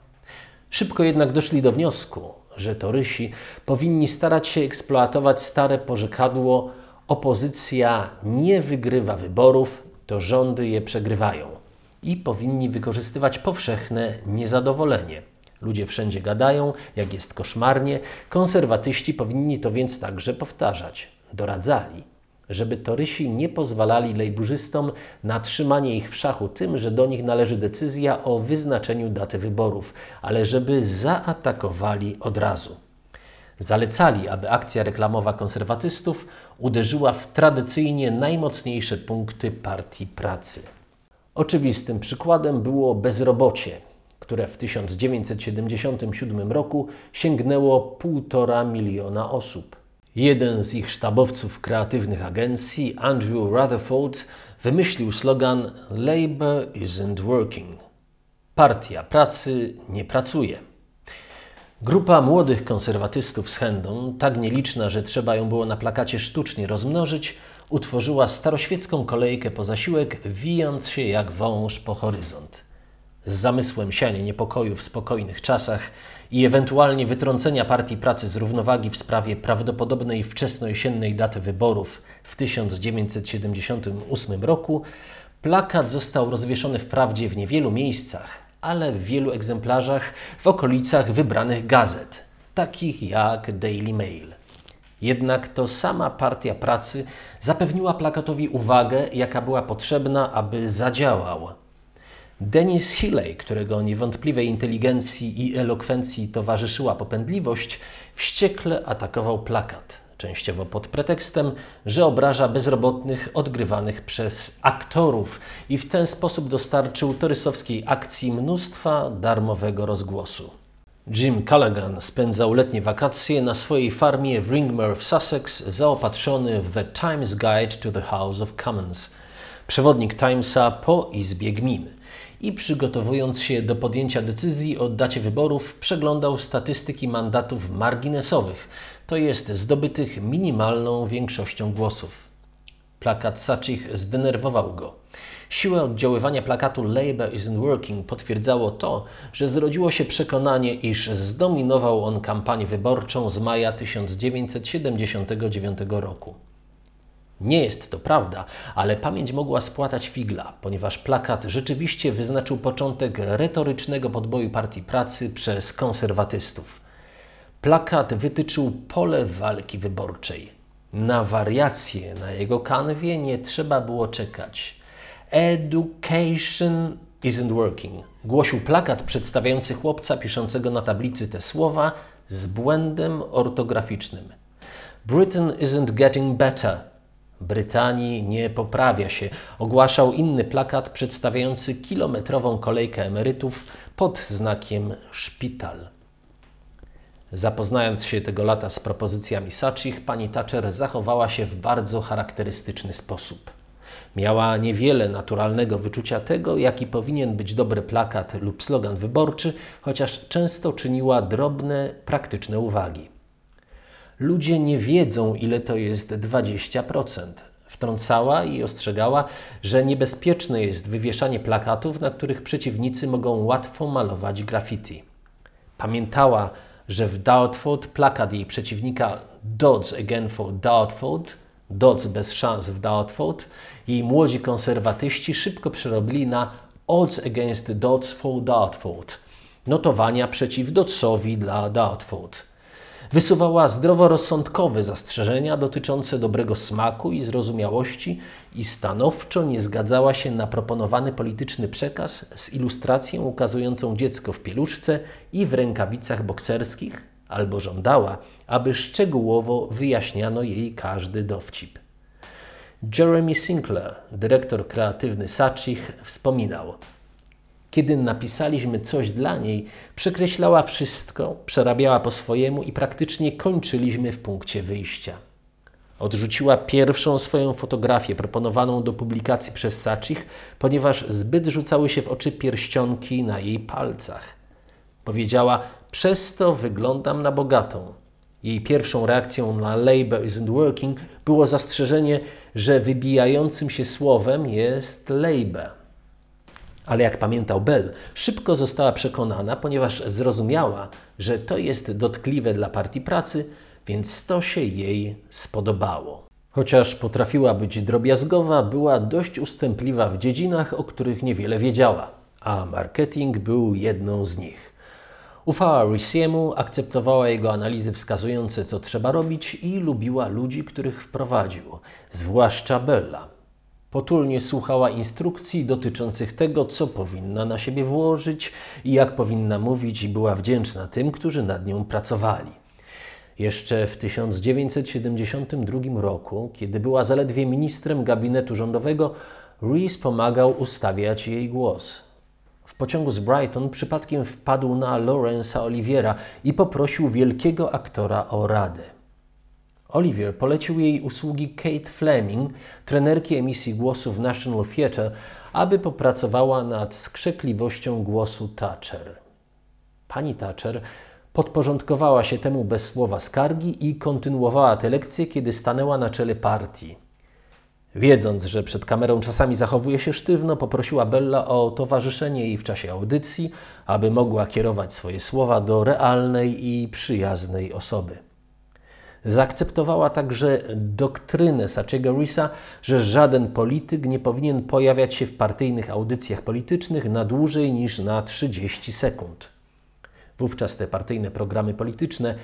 Szybko jednak doszli do wniosku, że torysi powinni starać się eksploatować stare porzekadło opozycja nie wygrywa wyborów, to rządy je przegrywają i powinni wykorzystywać powszechne niezadowolenie. Ludzie wszędzie gadają, jak jest koszmarnie, konserwatyści powinni to więc także powtarzać. Doradzali, żeby torysi nie pozwalali lejburzystom na trzymanie ich w szachu tym, że do nich należy decyzja o wyznaczeniu daty wyborów, ale żeby zaatakowali od razu. Zalecali, aby akcja reklamowa konserwatystów uderzyła w tradycyjnie najmocniejsze punkty Partii Pracy. Oczywistym przykładem było bezrobocie, które w 1977 roku sięgnęło 1,5 miliona osób. Jeden z ich sztabowców kreatywnych agencji, Andrew Rutherford, wymyślił slogan Labour isn't working. Partia pracy nie pracuje. Grupa młodych konserwatystów z Hendon, tak nieliczna, że trzeba ją było na plakacie sztucznie rozmnożyć, utworzyła staroświecką kolejkę po zasiłek, wijąc się jak wąż po horyzont. Z zamysłem siania niepokoju w spokojnych czasach i ewentualnie wytrącenia Partii Pracy z równowagi w sprawie prawdopodobnej wczesnojesiennej daty wyborów w 1978 roku, plakat został rozwieszony wprawdzie w niewielu miejscach, ale w wielu egzemplarzach w okolicach wybranych gazet, takich jak Daily Mail. Jednak to sama Partia Pracy zapewniła plakatowi uwagę, jaka była potrzebna, aby zadziałał. Denis Hilley, którego niewątpliwej inteligencji i elokwencji towarzyszyła popędliwość, wściekle atakował plakat, częściowo pod pretekstem, że obraża bezrobotnych odgrywanych przez aktorów i w ten sposób dostarczył torysowskiej akcji mnóstwa darmowego rozgłosu. Jim Callaghan spędzał letnie wakacje na swojej farmie w Ringmer w Sussex, zaopatrzony w The Times Guide to the House of Commons, przewodnik Timesa po Izbie Gmin. I przygotowując się do podjęcia decyzji o dacie wyborów, przeglądał statystyki mandatów marginesowych, to jest zdobytych minimalną większością głosów. Plakat Sachich zdenerwował go. Siłę oddziaływania plakatu Labour isn't working potwierdzało to, że zrodziło się przekonanie, iż zdominował on kampanię wyborczą z maja 1979 roku. Nie jest to prawda, ale pamięć mogła spłatać figla, ponieważ plakat rzeczywiście wyznaczył początek retorycznego podboju Partii Pracy przez konserwatystów. Plakat wytyczył pole walki wyborczej. Na wariacje na jego kanwie nie trzeba było czekać. Education isn't working. Głosił plakat przedstawiający chłopca piszącego na tablicy te słowa z błędem ortograficznym. Britain isn't getting better. Brytanii nie poprawia się, ogłaszał inny plakat przedstawiający kilometrową kolejkę emerytów pod znakiem szpital. Zapoznając się tego lata z propozycjami Sachich, pani Thatcher zachowała się w bardzo charakterystyczny sposób. Miała niewiele naturalnego wyczucia tego, jaki powinien być dobry plakat lub slogan wyborczy, chociaż często czyniła drobne, praktyczne uwagi. Ludzie nie wiedzą, ile to jest 20%. Wtrącała i ostrzegała, że niebezpieczne jest wywieszanie plakatów, na których przeciwnicy mogą łatwo malować graffiti. Pamiętała, że w Dartford plakat jej przeciwnika Dodds Again for Dartford, Dodds bez szans w Dartford, jej młodzi konserwatyści szybko przerobili na Odds Against Dodds for Dartford, notowania przeciw Doddsowi dla Dartford. Wysuwała zdroworozsądkowe zastrzeżenia dotyczące dobrego smaku i zrozumiałości i stanowczo nie zgadzała się na proponowany polityczny przekaz z ilustracją ukazującą dziecko w pieluszce i w rękawicach bokserskich, albo żądała, aby szczegółowo wyjaśniano jej każdy dowcip. Jeremy Sinclair, dyrektor kreatywny Sachich, wspominał – kiedy napisaliśmy coś dla niej, przekreślała wszystko, przerabiała po swojemu i praktycznie kończyliśmy w punkcie wyjścia. Odrzuciła pierwszą swoją fotografię proponowaną do publikacji przez Sachich, ponieważ zbyt rzucały się w oczy pierścionki na jej palcach. Powiedziała: Przez to wyglądam na bogatą. Jej pierwszą reakcją na labor isn't working było zastrzeżenie, że wybijającym się słowem jest labor. Ale jak pamiętał Bell, szybko została przekonana, ponieważ zrozumiała, że to jest dotkliwe dla partii pracy, więc to się jej spodobało. Chociaż potrafiła być drobiazgowa, była dość ustępliwa w dziedzinach, o których niewiele wiedziała, a marketing był jedną z nich. Ufała Rissiemu, akceptowała jego analizy wskazujące, co trzeba robić i lubiła ludzi, których wprowadził, zwłaszcza Bella. Potulnie słuchała instrukcji dotyczących tego, co powinna na siebie włożyć i jak powinna mówić, i była wdzięczna tym, którzy nad nią pracowali. Jeszcze w 1972 roku, kiedy była zaledwie ministrem gabinetu rządowego, Rees pomagał ustawiać jej głos. Pociągu z Brighton przypadkiem wpadł na Lawrence'a Oliviera i poprosił wielkiego aktora o radę. Olivier polecił jej usługi Kate Fleming, trenerki emisji głosu w National Theatre, aby popracowała nad skrzekliwością głosu Thatcher. Pani Thatcher podporządkowała się temu bez słowa skargi i kontynuowała te lekcje, kiedy stanęła na czele partii. Wiedząc, że przed kamerą czasami zachowuje się sztywno, poprosiła Bella o towarzyszenie jej w czasie audycji, aby mogła kierować swoje słowa do realnej i przyjaznej osoby. Zaakceptowała także doktrynę Sachiego Risa, że żaden polityk nie powinien pojawiać się w partyjnych audycjach politycznych na dłużej niż na 30 sekund. Wówczas te partyjne programy polityczne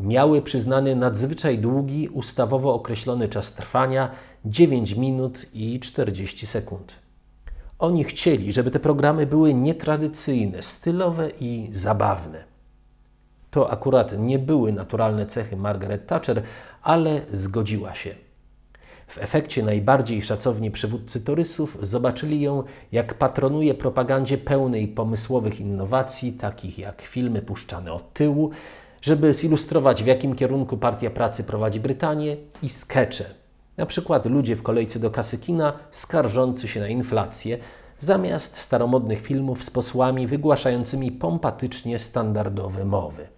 miały przyznany nadzwyczaj długi, ustawowo określony czas trwania 9 minut i 40 sekund. Oni chcieli, żeby te programy były nietradycyjne, stylowe i zabawne. To akurat nie były naturalne cechy Margaret Thatcher, ale zgodziła się. W efekcie najbardziej szacowni przywódcy torysów zobaczyli ją, jak patronuje propagandzie pełnej pomysłowych innowacji, takich jak filmy puszczane od tyłu, żeby zilustrować w jakim kierunku Partia Pracy prowadzi Brytanię i skecze. Na przykład ludzie w kolejce do kasy kina skarżący się na inflację, zamiast staromodnych filmów z posłami wygłaszającymi pompatycznie standardowe mowy.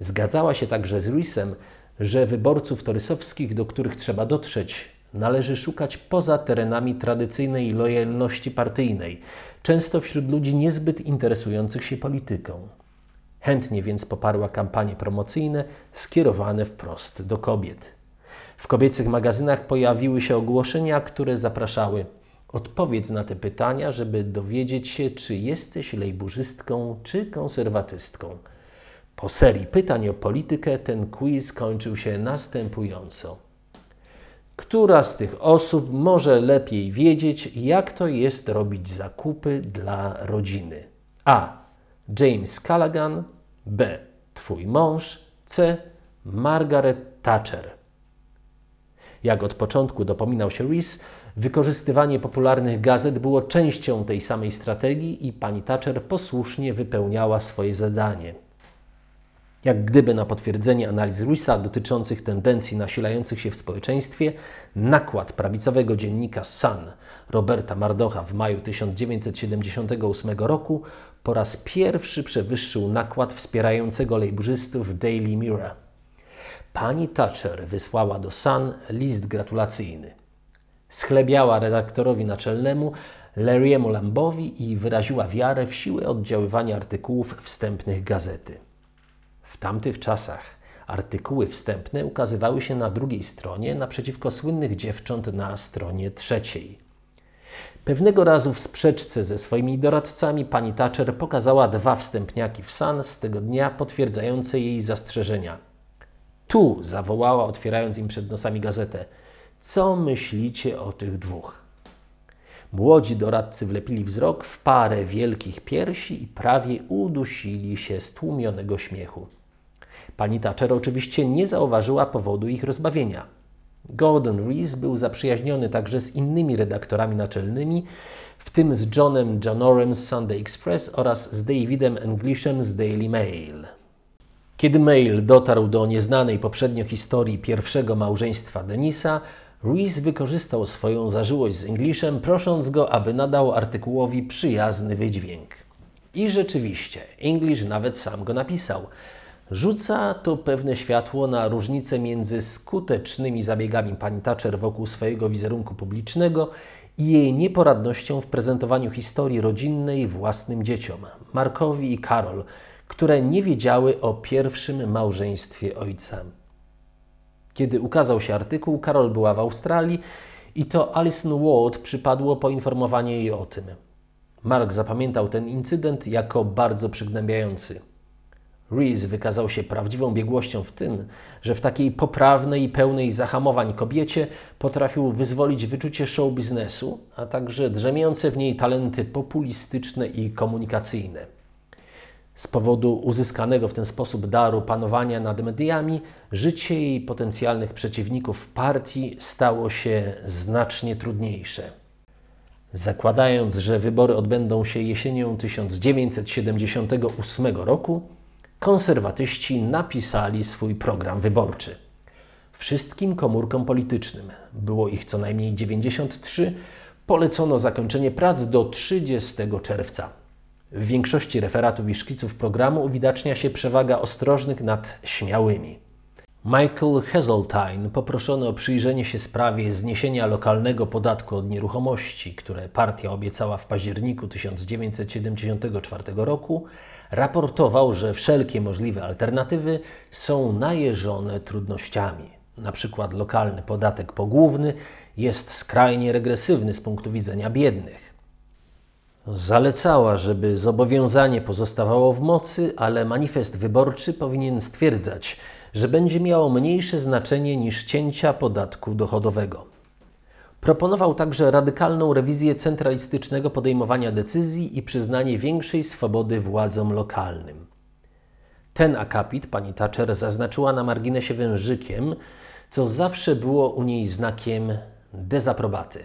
Zgadzała się także z Reesem, że wyborców torysowskich, do których trzeba dotrzeć, należy szukać poza terenami tradycyjnej lojalności partyjnej, często wśród ludzi niezbyt interesujących się polityką. Chętnie więc poparła kampanie promocyjne skierowane wprost do kobiet. W kobiecych magazynach pojawiły się ogłoszenia, które zapraszały Odpowiedz na te pytania, żeby dowiedzieć się, czy jesteś lejburzystką czy konserwatystką. Po serii pytań o politykę ten quiz kończył się następująco. Która z tych osób może lepiej wiedzieć, jak to jest robić zakupy dla rodziny? A. James Callaghan, B. Twój mąż, C. Margaret Thatcher. Jak od początku dopominał się Rees, wykorzystywanie popularnych gazet było częścią tej samej strategii i pani Thatcher posłusznie wypełniała swoje zadanie. Jak gdyby na potwierdzenie analiz Reesa dotyczących tendencji nasilających się w społeczeństwie, nakład prawicowego dziennika Sun Roberta Mardocha w maju 1978 roku po raz pierwszy przewyższył nakład wspierającego lejburzystów Daily Mirror. Pani Thatcher wysłała do Sun list gratulacyjny. Schlebiała redaktorowi naczelnemu Larry'emu Lambowi i wyraziła wiarę w siłę oddziaływania artykułów wstępnych gazety. W tamtych czasach artykuły wstępne ukazywały się na drugiej stronie naprzeciwko słynnych dziewcząt na stronie trzeciej. Pewnego razu w sprzeczce ze swoimi doradcami pani Thatcher pokazała dwa wstępniaki w Sun z tego dnia potwierdzające jej zastrzeżenia. Tu zawołała, otwierając im przed nosami gazetę. Co myślicie o tych dwóch? Młodzi doradcy wlepili wzrok w parę wielkich piersi i prawie udusili się z tłumionego śmiechu. Pani Thatcher oczywiście nie zauważyła powodu ich rozbawienia. Gordon Rees był zaprzyjaźniony także z innymi redaktorami naczelnymi, w tym z Johnem Janorem z Sunday Express oraz z Davidem Englishem z Daily Mail. Kiedy Mail dotarł do nieznanej poprzednio historii pierwszego małżeństwa Denisa, Rees wykorzystał swoją zażyłość z Englishem, prosząc go, aby nadał artykułowi przyjazny wydźwięk. I rzeczywiście, English nawet sam go napisał – Rzuca to pewne światło na różnicę między skutecznymi zabiegami pani Thatcher wokół swojego wizerunku publicznego i jej nieporadnością w prezentowaniu historii rodzinnej własnym dzieciom, Markowi i Karol, które nie wiedziały o pierwszym małżeństwie ojca. Kiedy ukazał się artykuł, Karol była w Australii i to Alison Ward przypadło poinformowanie jej o tym. Mark zapamiętał ten incydent jako bardzo przygnębiający. Rees wykazał się prawdziwą biegłością w tym, że w takiej poprawnej i pełnej zahamowań kobiecie potrafił wyzwolić wyczucie show biznesu, a także drzemiące w niej talenty populistyczne i komunikacyjne. Z powodu uzyskanego w ten sposób daru panowania nad mediami, życie jej potencjalnych przeciwników partii stało się znacznie trudniejsze. Zakładając, że wybory odbędą się jesienią 1978 roku, konserwatyści napisali swój program wyborczy. Wszystkim komórkom politycznym, było ich co najmniej 93, polecono zakończenie prac do 30 czerwca. W większości referatów i szkiców programu uwidacznia się przewaga ostrożnych nad śmiałymi. Michael Heseltine poproszony o przyjrzenie się sprawie zniesienia lokalnego podatku od nieruchomości, które partia obiecała w październiku 1974 roku, raportował, że wszelkie możliwe alternatywy są najeżone trudnościami. Na przykład lokalny podatek pogłówny jest skrajnie regresywny z punktu widzenia biednych. Zalecała, żeby zobowiązanie pozostawało w mocy, ale manifest wyborczy powinien stwierdzać, że będzie miało mniejsze znaczenie niż cięcia podatku dochodowego. Proponował także radykalną rewizję centralistycznego podejmowania decyzji i przyznanie większej swobody władzom lokalnym. Ten akapit pani Thatcher zaznaczyła na marginesie wężykiem, co zawsze było u niej znakiem dezaprobaty.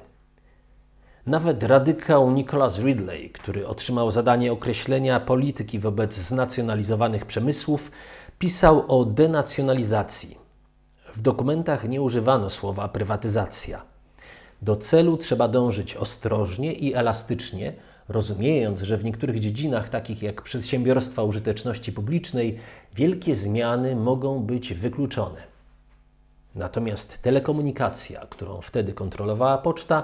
Nawet radykał Nicholas Ridley, który otrzymał zadanie określenia polityki wobec znacjonalizowanych przemysłów, pisał o denacjonalizacji. W dokumentach nie używano słowa prywatyzacja. Do celu trzeba dążyć ostrożnie i elastycznie, rozumiejąc, że w niektórych dziedzinach, takich jak przedsiębiorstwa użyteczności publicznej, wielkie zmiany mogą być wykluczone. Natomiast telekomunikacja, którą wtedy kontrolowała poczta,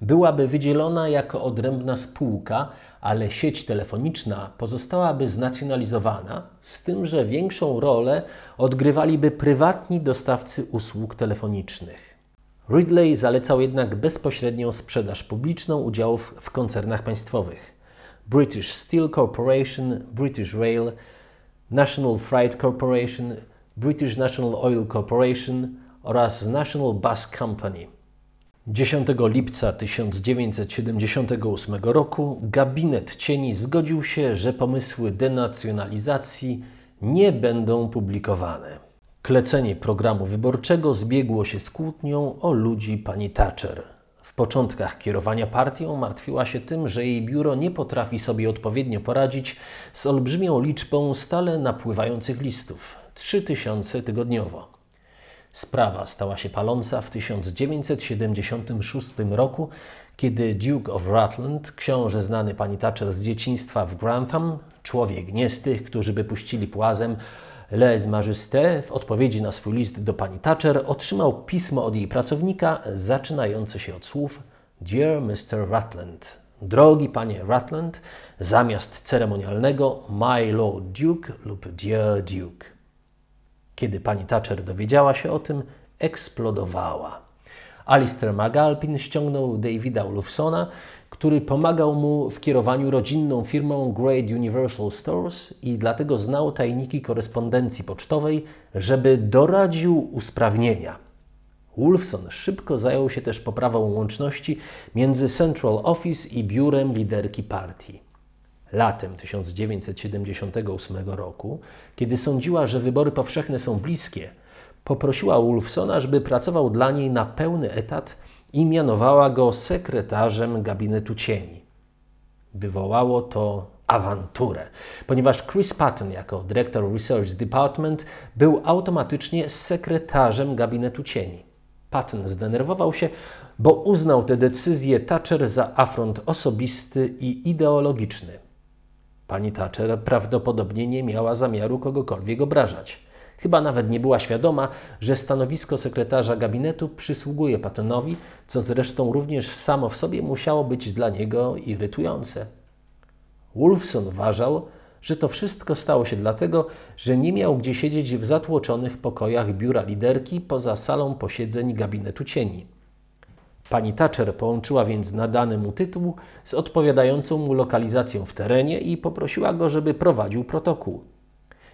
byłaby wydzielona jako odrębna spółka, ale sieć telefoniczna pozostałaby znacjonalizowana, z tym, że większą rolę odgrywaliby prywatni dostawcy usług telefonicznych. Ridley zalecał jednak bezpośrednią sprzedaż publiczną udziałów w koncernach państwowych. British Steel Corporation, British Rail, National Freight Corporation, British National Oil Corporation oraz National Bus Company. 10 lipca 1978 roku gabinet cieni zgodził się, że pomysły denacjonalizacji nie będą publikowane. Klecenie programu wyborczego zbiegło się z kłótnią o ludzi pani Thatcher. W początkach kierowania partią martwiła się tym, że jej biuro nie potrafi sobie odpowiednio poradzić z olbrzymią liczbą stale napływających listów 3000 tygodniowo. Sprawa stała się paląca w 1976 roku, kiedy Duke of Rutland, książę znany pani Thatcher z dzieciństwa w Grantham, człowiek nie z tych, którzy by puścili płazem, Les Majesté w odpowiedzi na swój list do pani Thatcher otrzymał pismo od jej pracownika zaczynające się od słów Dear Mr. Rutland, drogi panie Rutland, zamiast ceremonialnego My Lord Duke lub Dear Duke. Kiedy pani Thatcher dowiedziała się o tym, eksplodowała. Alistair McAlpin ściągnął Davida Ulufsona, który pomagał mu w kierowaniu rodzinną firmą Great Universal Stores i dlatego znał tajniki korespondencji pocztowej, żeby doradził usprawnienia. Wolfson szybko zajął się też poprawą łączności między Central Office i biurem liderki partii. Latem 1978 roku, kiedy sądziła, że wybory powszechne są bliskie, poprosiła Wolfsona, żeby pracował dla niej na pełny etat i mianowała go sekretarzem gabinetu cieni. Wywołało to awanturę, ponieważ Chris Patton jako dyrektor Research Department był automatycznie sekretarzem gabinetu cieni. Patton zdenerwował się, bo uznał tę decyzję Thatcher za afront osobisty i ideologiczny. Pani Thatcher prawdopodobnie nie miała zamiaru kogokolwiek obrażać. Chyba nawet nie była świadoma, że stanowisko sekretarza gabinetu przysługuje Pattonowi, co zresztą również samo w sobie musiało być dla niego irytujące. Wolfson uważał, że to wszystko stało się dlatego, że nie miał gdzie siedzieć w zatłoczonych pokojach biura liderki poza salą posiedzeń gabinetu cieni. Pani Thatcher połączyła więc nadany mu tytuł z odpowiadającą mu lokalizacją w terenie i poprosiła go, żeby prowadził protokół.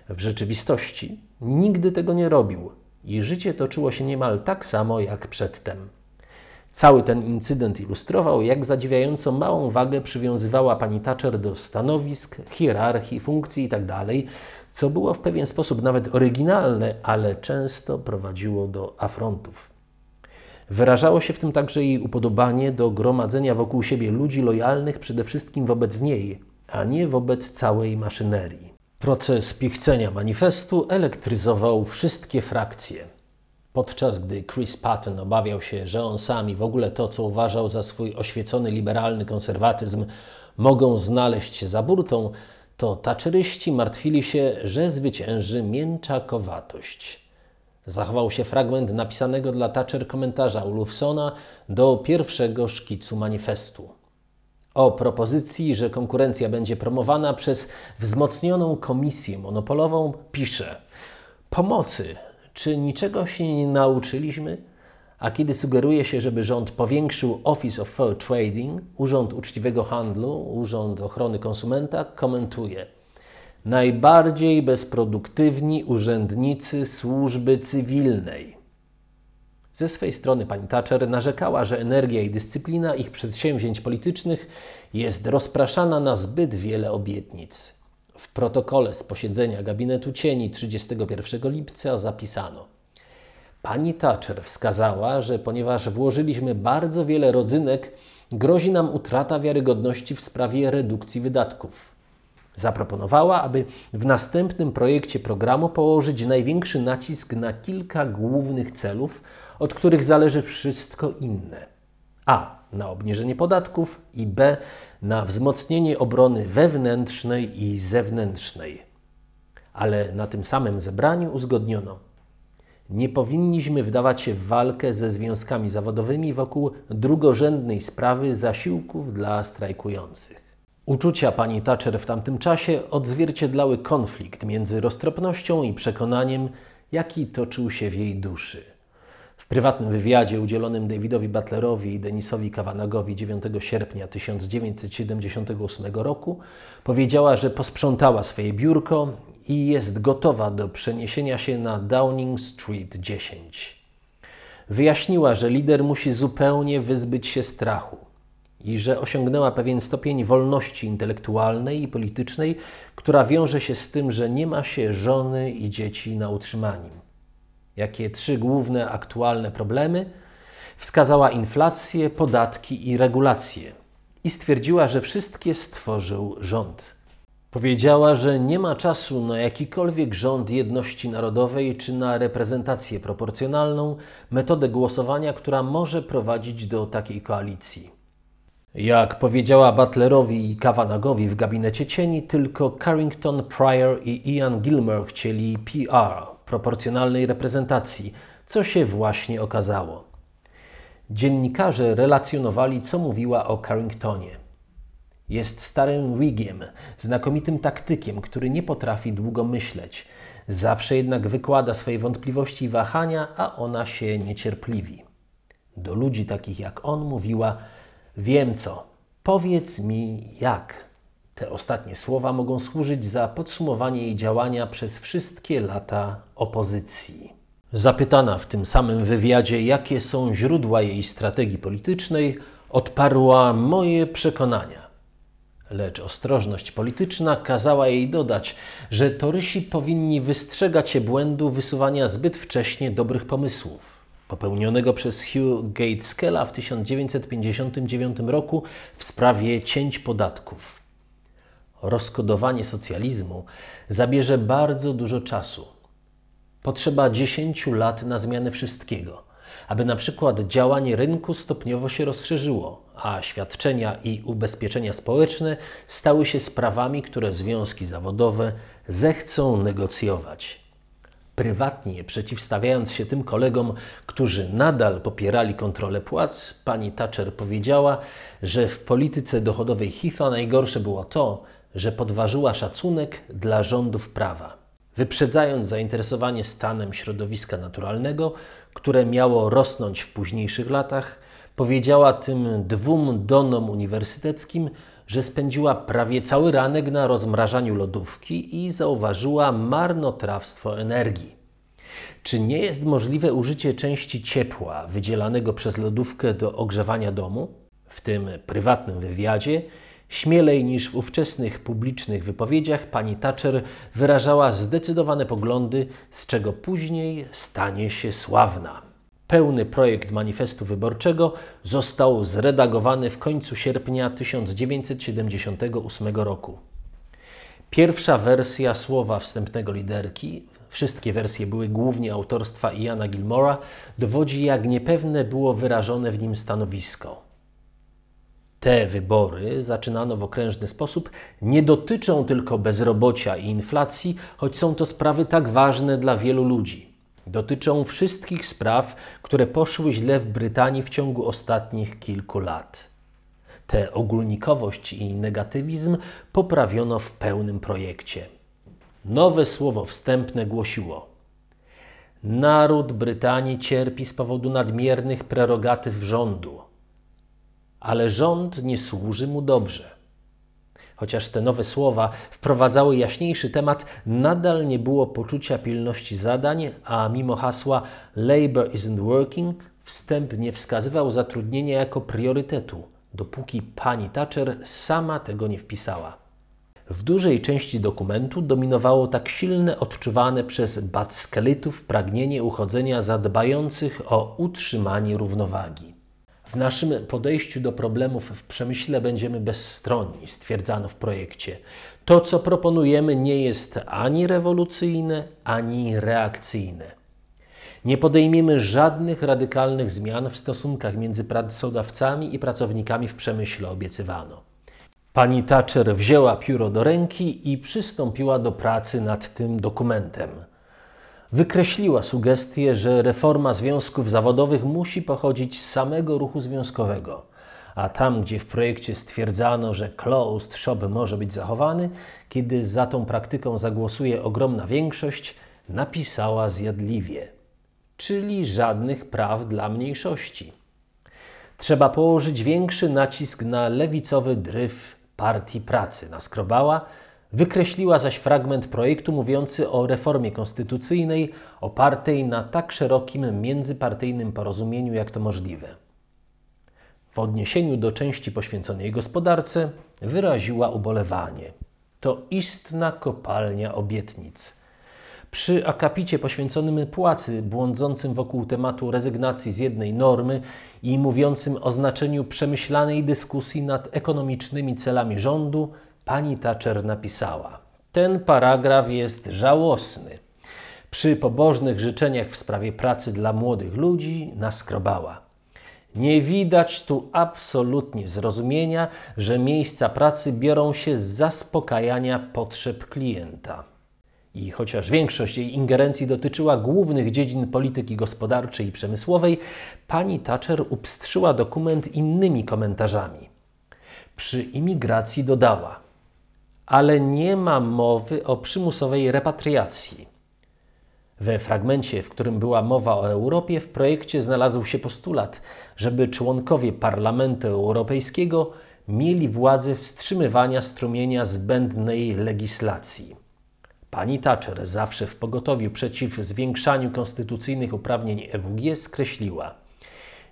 W rzeczywistości nigdy tego nie robił i życie toczyło się niemal tak samo jak przedtem. Cały ten incydent ilustrował, jak zadziwiająco małą wagę przywiązywała pani Thatcher do stanowisk, hierarchii, funkcji itd., tak co było w pewien sposób nawet oryginalne, ale często prowadziło do afrontów. Wyrażało się w tym także jej upodobanie do gromadzenia wokół siebie ludzi lojalnych przede wszystkim wobec niej, a nie wobec całej maszynerii. Proces pichcenia manifestu elektryzował wszystkie frakcje. Podczas gdy Chris Patton obawiał się, że on sam i w ogóle to, co uważał za swój oświecony liberalny konserwatyzm, mogą znaleźć za burtą, to taczeryści martwili się, że zwycięży mięczakowatość. Zachował się fragment napisanego dla Thatcher komentarza Ulufsona do pierwszego szkicu manifestu o propozycji, że konkurencja będzie promowana przez wzmocnioną komisję monopolową, pisze: Pomocy, czy niczego się nie nauczyliśmy? A kiedy sugeruje się, żeby rząd powiększył Office of Fair Trading, Urząd Uczciwego Handlu, Urząd Ochrony Konsumenta, komentuje: Najbardziej bezproduktywni urzędnicy służby cywilnej. Ze swej strony pani Thatcher narzekała, że energia i dyscyplina ich przedsięwzięć politycznych jest rozpraszana na zbyt wiele obietnic. W protokole z posiedzenia gabinetu cieni 31 lipca zapisano: Pani Thatcher wskazała, że ponieważ włożyliśmy bardzo wiele rodzynek, grozi nam utrata wiarygodności w sprawie redukcji wydatków. Zaproponowała, aby w następnym projekcie programu położyć największy nacisk na kilka głównych celów, od których zależy wszystko inne. A. Na obniżenie podatków i B. Na wzmocnienie obrony wewnętrznej i zewnętrznej. Ale na tym samym zebraniu uzgodniono, nie powinniśmy wdawać się w walkę ze związkami zawodowymi wokół drugorzędnej sprawy zasiłków dla strajkujących. Uczucia pani Thatcher w tamtym czasie odzwierciedlały konflikt między roztropnością i przekonaniem, jaki toczył się w jej duszy. W prywatnym wywiadzie udzielonym Davidowi Butlerowi i Denisowi Kavanagowi 9 sierpnia 1978 roku powiedziała, że posprzątała swoje biurko i jest gotowa do przeniesienia się na Downing Street 10. Wyjaśniła, że lider musi zupełnie wyzbyć się strachu i że osiągnęła pewien stopień wolności intelektualnej i politycznej, która wiąże się z tym, że nie ma się żony i dzieci na utrzymaniu. Jakie trzy główne aktualne problemy? Wskazała inflację, podatki i regulacje i stwierdziła, że wszystkie stworzył rząd. Powiedziała, że nie ma czasu na jakikolwiek rząd jedności narodowej czy na reprezentację proporcjonalną, metodę głosowania, która może prowadzić do takiej koalicji. Jak powiedziała Butlerowi i Kavanagowi w gabinecie cieni, tylko Carrington, Pryor i Ian Gilmer chcieli PR, proporcjonalnej reprezentacji, co się właśnie okazało. Dziennikarze relacjonowali, co mówiła o Carringtonie. Jest starym Whigiem, znakomitym taktykiem, który nie potrafi długo myśleć. Zawsze jednak wykłada swoje wątpliwości i wahania, a ona się niecierpliwi. Do ludzi takich jak on mówiła: Wiem co, powiedz mi jak. Te ostatnie słowa mogą służyć za podsumowanie jej działania przez wszystkie lata opozycji. Zapytana w tym samym wywiadzie, jakie są źródła jej strategii politycznej, odparła moje przekonania. Lecz ostrożność polityczna kazała jej dodać, że torysi powinni wystrzegać się błędu wysuwania zbyt wcześnie dobrych pomysłów popełnionego przez Hugh Gateskella w 1959 roku w sprawie cięć podatków. Rozkodowanie socjalizmu zabierze bardzo dużo czasu. Potrzeba 10 lat na zmianę wszystkiego, aby na przykład działanie rynku stopniowo się rozszerzyło, a świadczenia i ubezpieczenia społeczne stały się sprawami, które związki zawodowe zechcą negocjować prywatnie przeciwstawiając się tym kolegom, którzy nadal popierali kontrolę płac, pani Thatcher powiedziała, że w polityce dochodowej Heatha najgorsze było to, że podważyła szacunek dla rządów prawa. Wyprzedzając zainteresowanie stanem środowiska naturalnego, które miało rosnąć w późniejszych latach, powiedziała tym dwóm donom uniwersyteckim, że spędziła prawie cały ranek na rozmrażaniu lodówki i zauważyła marnotrawstwo energii. Czy nie jest możliwe użycie części ciepła wydzielanego przez lodówkę do ogrzewania domu? W tym prywatnym wywiadzie Śmielej niż w ówczesnych publicznych wypowiedziach pani Thatcher wyrażała zdecydowane poglądy, z czego później stanie się sławna. Pełny projekt manifestu wyborczego został zredagowany w końcu sierpnia 1978 roku. Pierwsza wersja słowa wstępnego liderki, wszystkie wersje były głównie autorstwa Iana Gilmora, dowodzi jak niepewne było wyrażone w nim stanowisko. Te wybory, zaczynano w okrężny sposób, nie dotyczą tylko bezrobocia i inflacji, choć są to sprawy tak ważne dla wielu ludzi. Dotyczą wszystkich spraw, które poszły źle w Brytanii w ciągu ostatnich kilku lat. Tę ogólnikowość i negatywizm poprawiono w pełnym projekcie. Nowe słowo wstępne głosiło: Naród Brytanii cierpi z powodu nadmiernych prerogatyw rządu, ale rząd nie służy mu dobrze. Chociaż te nowe słowa wprowadzały jaśniejszy temat, nadal nie było poczucia pilności zadań, a mimo hasła Labour isn't working, wstęp nie wskazywał zatrudnienia jako priorytetu, dopóki pani Thatcher sama tego nie wpisała. W dużej części dokumentu dominowało tak silne odczuwane przez Batskelitów pragnienie uchodzenia za dbających o utrzymanie równowagi. W naszym podejściu do problemów w przemyśle będziemy bezstronni, stwierdzano w projekcie. To, co proponujemy, nie jest ani rewolucyjne, ani reakcyjne. Nie podejmiemy żadnych radykalnych zmian w stosunkach między pracodawcami i pracownikami w przemyśle, obiecywano. Pani Thatcher wzięła pióro do ręki i przystąpiła do pracy nad tym dokumentem wykreśliła sugestię, że reforma związków zawodowych musi pochodzić z samego ruchu związkowego. A tam, gdzie w projekcie stwierdzano, że closed shop może być zachowany, kiedy za tą praktyką zagłosuje ogromna większość, napisała zjadliwie: czyli żadnych praw dla mniejszości. Trzeba położyć większy nacisk na lewicowy dryf Partii Pracy, naskrobała Wykreśliła zaś fragment projektu mówiący o reformie konstytucyjnej opartej na tak szerokim międzypartyjnym porozumieniu, jak to możliwe. W odniesieniu do części poświęconej gospodarce wyraziła ubolewanie. To istna kopalnia obietnic. Przy akapicie poświęconym płacy, błądzącym wokół tematu rezygnacji z jednej normy i mówiącym o znaczeniu przemyślanej dyskusji nad ekonomicznymi celami rządu, pani Thatcher napisała: Ten paragraf jest żałosny. Przy pobożnych życzeniach w sprawie pracy dla młodych ludzi naskrobała. Nie widać tu absolutnie zrozumienia, że miejsca pracy biorą się z zaspokajania potrzeb klienta. I chociaż większość jej ingerencji dotyczyła głównych dziedzin polityki gospodarczej i przemysłowej, pani Thatcher upstrzyła dokument innymi komentarzami. Przy imigracji dodała: Ale nie ma mowy o przymusowej repatriacji. We fragmencie, w którym była mowa o Europie, w projekcie znalazł się postulat, żeby członkowie Parlamentu Europejskiego mieli władzę wstrzymywania strumienia zbędnej legislacji. Pani Thatcher, zawsze w pogotowiu przeciw zwiększaniu konstytucyjnych uprawnień EWG, skreśliła: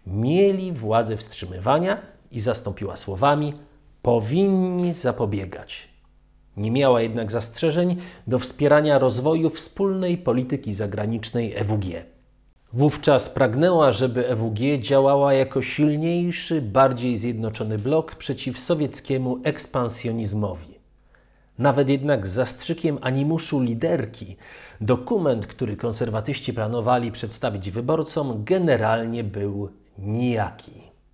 Mieli władzę wstrzymywania i zastąpiła słowami: powinni zapobiegać. Nie miała jednak zastrzeżeń do wspierania rozwoju wspólnej polityki zagranicznej EWG. Wówczas pragnęła, żeby EWG działała jako silniejszy, bardziej zjednoczony blok przeciw sowieckiemu ekspansjonizmowi. Nawet jednak z zastrzykiem animuszu liderki, dokument, który konserwatyści planowali przedstawić wyborcom, generalnie był nijaki.